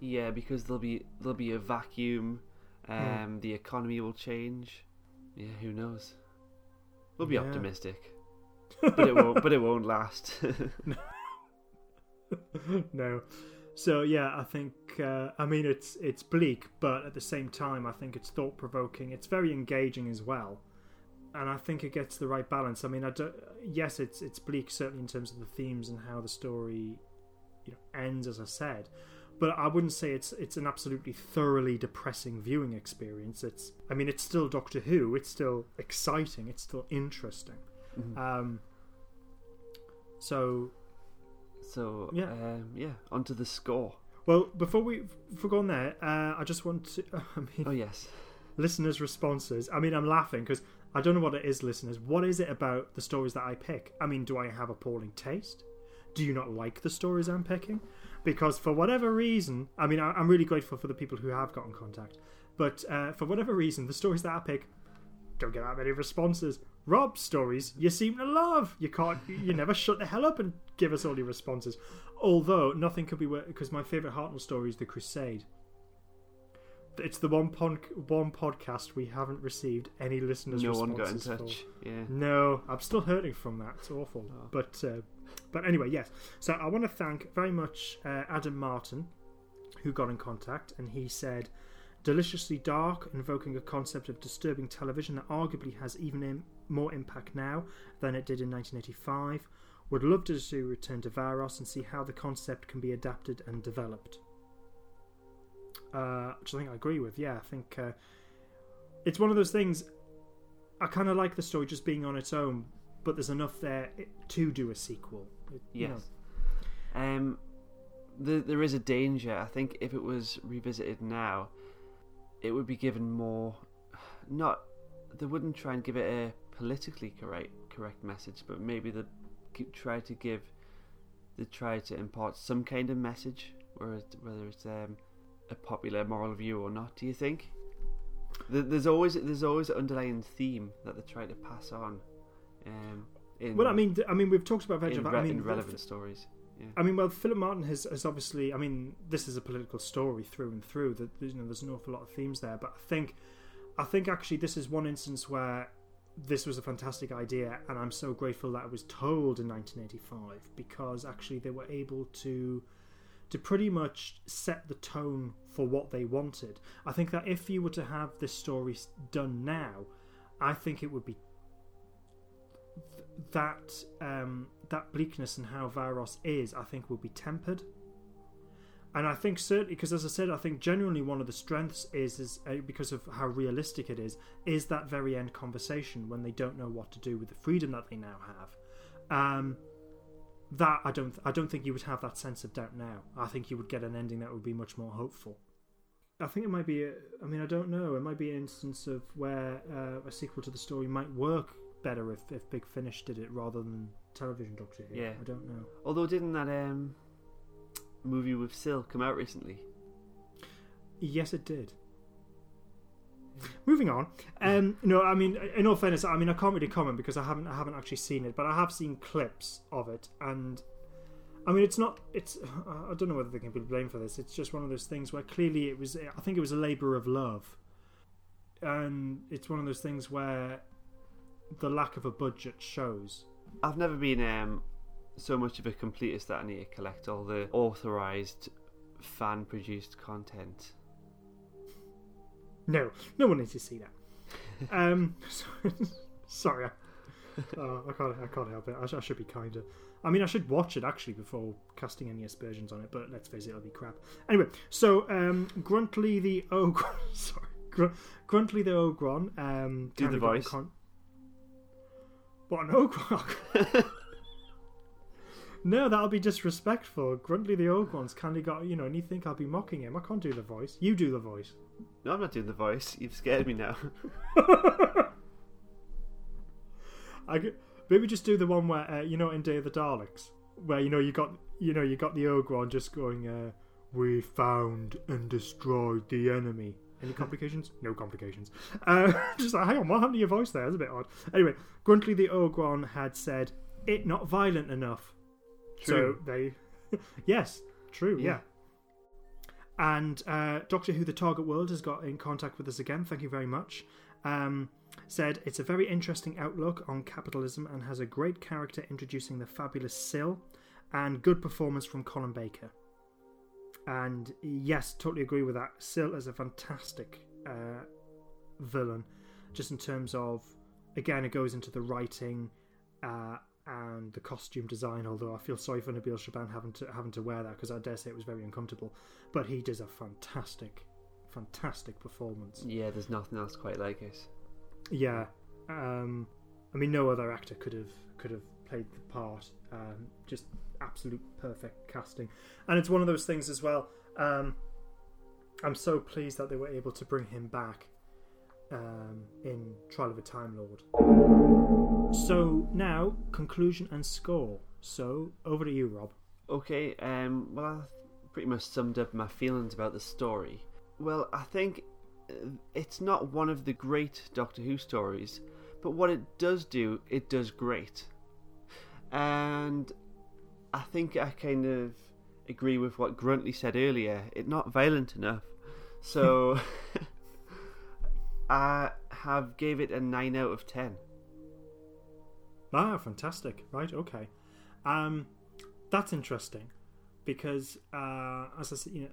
Yeah, because there'll be there'll be a vacuum. Um, The economy will change. Yeah, who knows? We'll be Yeah. optimistic, (laughs) but it won't. But it won't last. (laughs) no. So yeah, I think uh, I mean it's it's bleak, but at the same time, I think it's thought provoking. It's very engaging as well, and I think it gets the right balance. I mean, I don't, yes, it's it's bleak certainly in terms of the themes and how the story you know ends, as I said, but I wouldn't say it's it's an absolutely thoroughly depressing viewing experience. It's I mean it's still Doctor Who. It's still exciting. It's still interesting. Mhm. Um, so So Yeah. um, yeah, onto the score. well, before we before we go on there, uh, I just want to. (laughs) I mean, Oh yes, listeners' responses. I mean, I'm laughing because I don't know what it is, listeners. What is it about the stories that I pick? I mean, do I have appalling taste? Do you not like the stories I'm picking? Because for whatever reason, I mean, I- I'm really grateful for the people who have got in contact, but uh, for whatever reason, the stories that I pick don't get that many responses. Rob's stories, you seem to love. You can't, you never shut the hell up and give us all your responses. Although nothing could be worse, because my favourite Hartnell story is The Crusade. It's the one pon- one podcast we haven't received any listeners' no one got in responses for. touch. Yeah. No, I'm still hurting from that. It's awful. Oh. But uh, but anyway, yes. So I want to thank very much uh, Adam Martin, who got in contact, and he said, "Deliciously dark, invoking a concept of disturbing television that arguably has even im- more impact now than it did in 1985. Would love to see Return to Varos and see how the concept can be adapted and developed." Uh, which I think I agree with. Yeah, I think uh, it's one of those things. I kind of like the story just being on its own, but there's enough there to do a sequel. It- you know. Yes. Um, the, there is a danger. I think if it was revisited now, it would be given more. Not, they wouldn't try and give it a politically correct correct message, but maybe they try to give, they try to impart some kind of message, whereas whether it's um, a popular moral view or not. Do you think? There's always there's always an underlying theme that they try to pass on. Um, in, Well, I mean, I mean, we've talked about Veg. in, I mean, the- relevant stories. Yeah. I mean, well, Philip Martin has, has obviously. I mean, this is a political story through and through. That you know, there's an awful lot of themes there. But I think, I think actually, this is one instance where this was a fantastic idea, and I'm so grateful that it was told in 1985 because actually they were able to, to pretty much set the tone for what they wanted. I think that if you were to have this story done now, I think it would be th- that um, that bleakness and how Varos is, I think, will be tempered. And I think certainly, because as I said, I think genuinely one of the strengths is is uh, because of how realistic it is, is that very end conversation when they don't know what to do with the freedom that they now have. Um, that I don't, I don't think you would have that sense of doubt now. I think you would get an ending that would be much more hopeful. I think it might be. A, I mean, I don't know. It might be an instance of where uh, a sequel to the story might work better if, if Big Finish did it rather than television Doctor Who. Yeah. I don't know. Although didn't that um movie with Sil come out recently? Yes, it did. Moving on. Um, no, I mean, in all fairness, I mean, I can't really comment because I haven't, I haven't actually seen it, but I have seen clips of it, and I mean, it's not, it's, I don't know whether they can be blamed for this. It's just one of those things where clearly it was, I think it was a labour of love, and it's one of those things where the lack of a budget shows. I've never been um so much of a completist that I need to collect all the authorized fan produced content. No, no one needs to see that. Um, (laughs) sorry, I, oh, I can't. I can't help it. I, sh- I should be kinder. I mean, I should watch it actually before casting any aspersions on it. But let's face it, it'll be crap. Anyway, so um, Gruntley the Ogre. (laughs) Sorry, Gr- Gruntley the Ogron. Um, Do the kindly got in voice. Con- what an Ogron? (laughs) no, that'll be disrespectful. Gruntley the Ogron's kindly got you know, and you think I'll be mocking him? I can't do the voice. You do the voice. No, I'm not doing the voice. You've scared me now. (laughs) I could, maybe just do the one where uh, you know in Day of the Daleks, where you know you got you know you got the Ogron just going, uh, "We found and destroyed the enemy." Any (laughs) complications? no complications. Uh, (laughs) just like, hang on, what happened to your voice there? That's a bit odd. Anyway, Gruntly the Ogron had said, "It not violent enough." True. So they, (laughs) yes, true, Yeah. yeah. And uh, Doctor Who: The Target World has got in contact with us again. Thank you very much. Um, said it's a very interesting outlook on capitalism and has a great character introducing the fabulous Sil, and good performance from Colin Baker. And yes, totally agree with that. Sil is a fantastic uh, villain, just in terms of again, it goes into the writing. Uh, and the costume design. Although I feel sorry for Nabil Shaban having to having to wear that because I dare say it was very uncomfortable. But he does a fantastic, fantastic performance. Yeah, there's nothing else quite like it. Yeah, um, I mean, no other actor could have could have played the part. Um, just absolute perfect casting, and it's one of those things as well. Um, I'm so pleased that they were able to bring him back um, in Trial of a Time Lord. So now conclusion and score. So over to you, Rob. Okay, um, well, I pretty much summed up my feelings about the story. Well, I think uh, it's not one of the great Doctor Who stories, but what it does do, it does great. And I think I kind of agree with what Gruntley said earlier. It's not violent enough. So (laughs) (laughs) I have gave it a 9 out of 10. Ah, fantastic. Right, okay. Um, that's interesting because, uh, as I said, you know,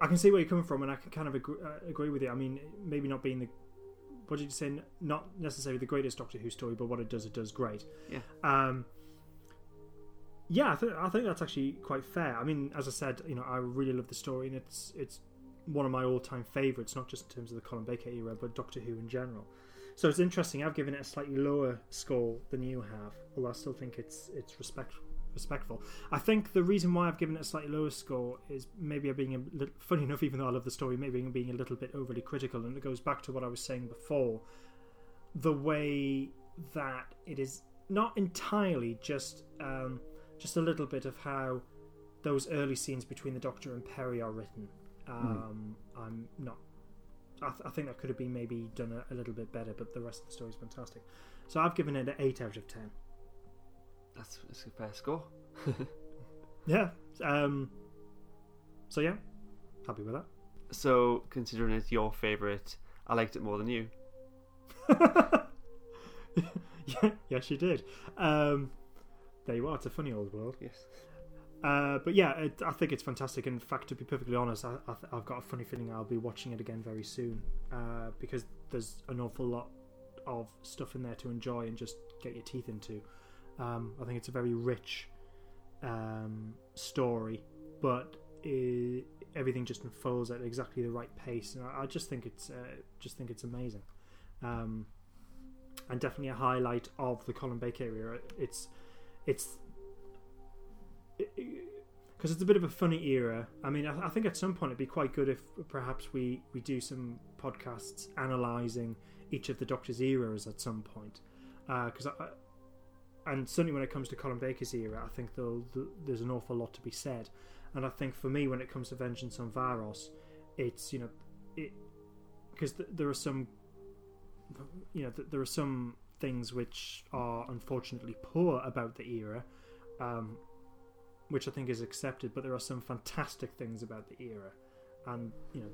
I can see where you're coming from, and I can kind of agree, uh, agree with you. I mean, maybe not being the what did you say? Not necessarily the greatest Doctor Who story, but what it does, it does great. Yeah. Um, yeah, I think I think that's actually quite fair. I mean, as I said, you know, I really love the story, and it's it's one of my all-time favorites, not just in terms of the Colin Baker era, but Doctor Who in general. So it's interesting. I've given it a slightly lower score than you have, although I still think it's it's respectful. Respectful. I think the reason why I've given it a slightly lower score is maybe I'm being a little funny enough, even though I love the story, maybe I'm being a little bit overly critical, and it goes back to what I was saying before. The way that it is not entirely just um, just a little bit of how those early scenes between the Doctor and Peri are written. Um, I'm not. I, th- I think that could have been maybe done a, a little bit better, but the rest of the story is fantastic. So I've given it an eight out of ten. That's, that's a fair score. (laughs) Yeah. Um. So yeah, happy with that. So, considering it's your favourite, I liked it more than you. (laughs) yeah, yes, you did. Um, there you are. It's a funny old world. Yes. Uh, but yeah, it, I think it's fantastic. In fact, to be perfectly honest, I, I've got a funny feeling I'll be watching it again very soon uh, because there's an awful lot of stuff in there to enjoy and just get your teeth into. Um, I think it's a very rich um, story, but it, everything just unfolds at exactly the right pace, and I, I just think it's uh, just think it's amazing, um, and definitely a highlight of the Colin Baker era. It's it's because it's a bit of a funny era. I mean, I, I think at some point it'd be quite good if perhaps we we do some podcasts analysing each of the Doctor's eras at some point, because I. And certainly when it comes to Colin Baker's era, I think there's an awful lot to be said. And I think for me, when it comes to Vengeance on Varos, it's you know, it because th- there are some, you know, th- there are some things which are unfortunately poor about the era, um, which I think is accepted. But there are some fantastic things about the era, and you know,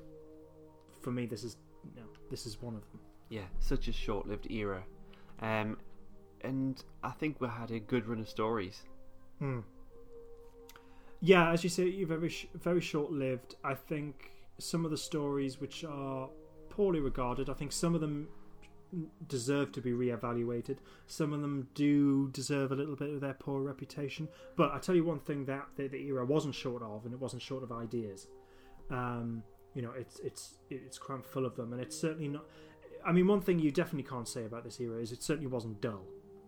for me, this is you know, this is one of them. Yeah, such a short lived era. Um, and I think we had a good run of stories. Hmm. Yeah, as you say, you're very sh- very short lived. I think some of the stories which are poorly regarded, I think some of them deserve to be reevaluated. Some of them do deserve a little bit of their poor reputation. But I tell you one thing that the, the era wasn't short of, and it wasn't short of ideas. Um, you know, it's it's it's crammed full of them, and it's certainly not. I mean, one thing you definitely can't say about this era is it certainly wasn't dull.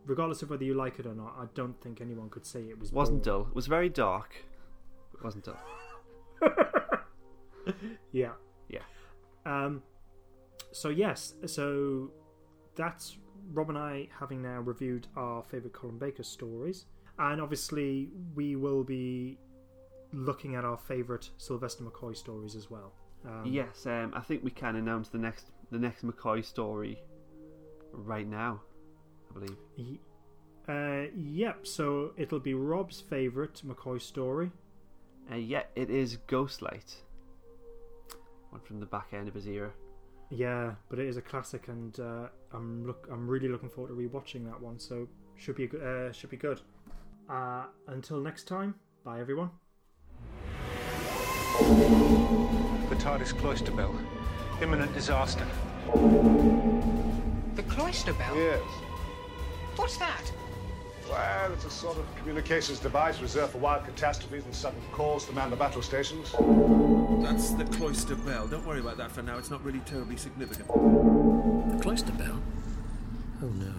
Regardless of whether you like it or not, I don't think anyone could say it was. wasn't boring. dull. It was very dark. It wasn't dull. (laughs) (laughs) Yeah. Yeah. Um, so yes, so that's Rob and I having now reviewed our favourite Colin Baker stories, and obviously we will be looking at our favourite Sylvester McCoy stories as well. Um, yes, um, I think we can announce the next the next McCoy story right now. I believe. y- Uh, yep. So it'll be Rob's favourite McCoy story. Uh, yeah, it is Ghostlight. One from the back end of his era. Yeah, but it is a classic, and uh, I'm look I'm really looking forward to rewatching that one. So should be a, go- uh, should be good. Uh, until next time, bye everyone. The TARDIS cloister bell. Imminent disaster. The cloister bell? Yes. What's that? Well, it's a sort of communications device reserved for wild catastrophes and sudden calls to man the battle stations. That's the cloister bell. Don't worry about that for now. It's not really terribly significant. The cloister bell? Oh no.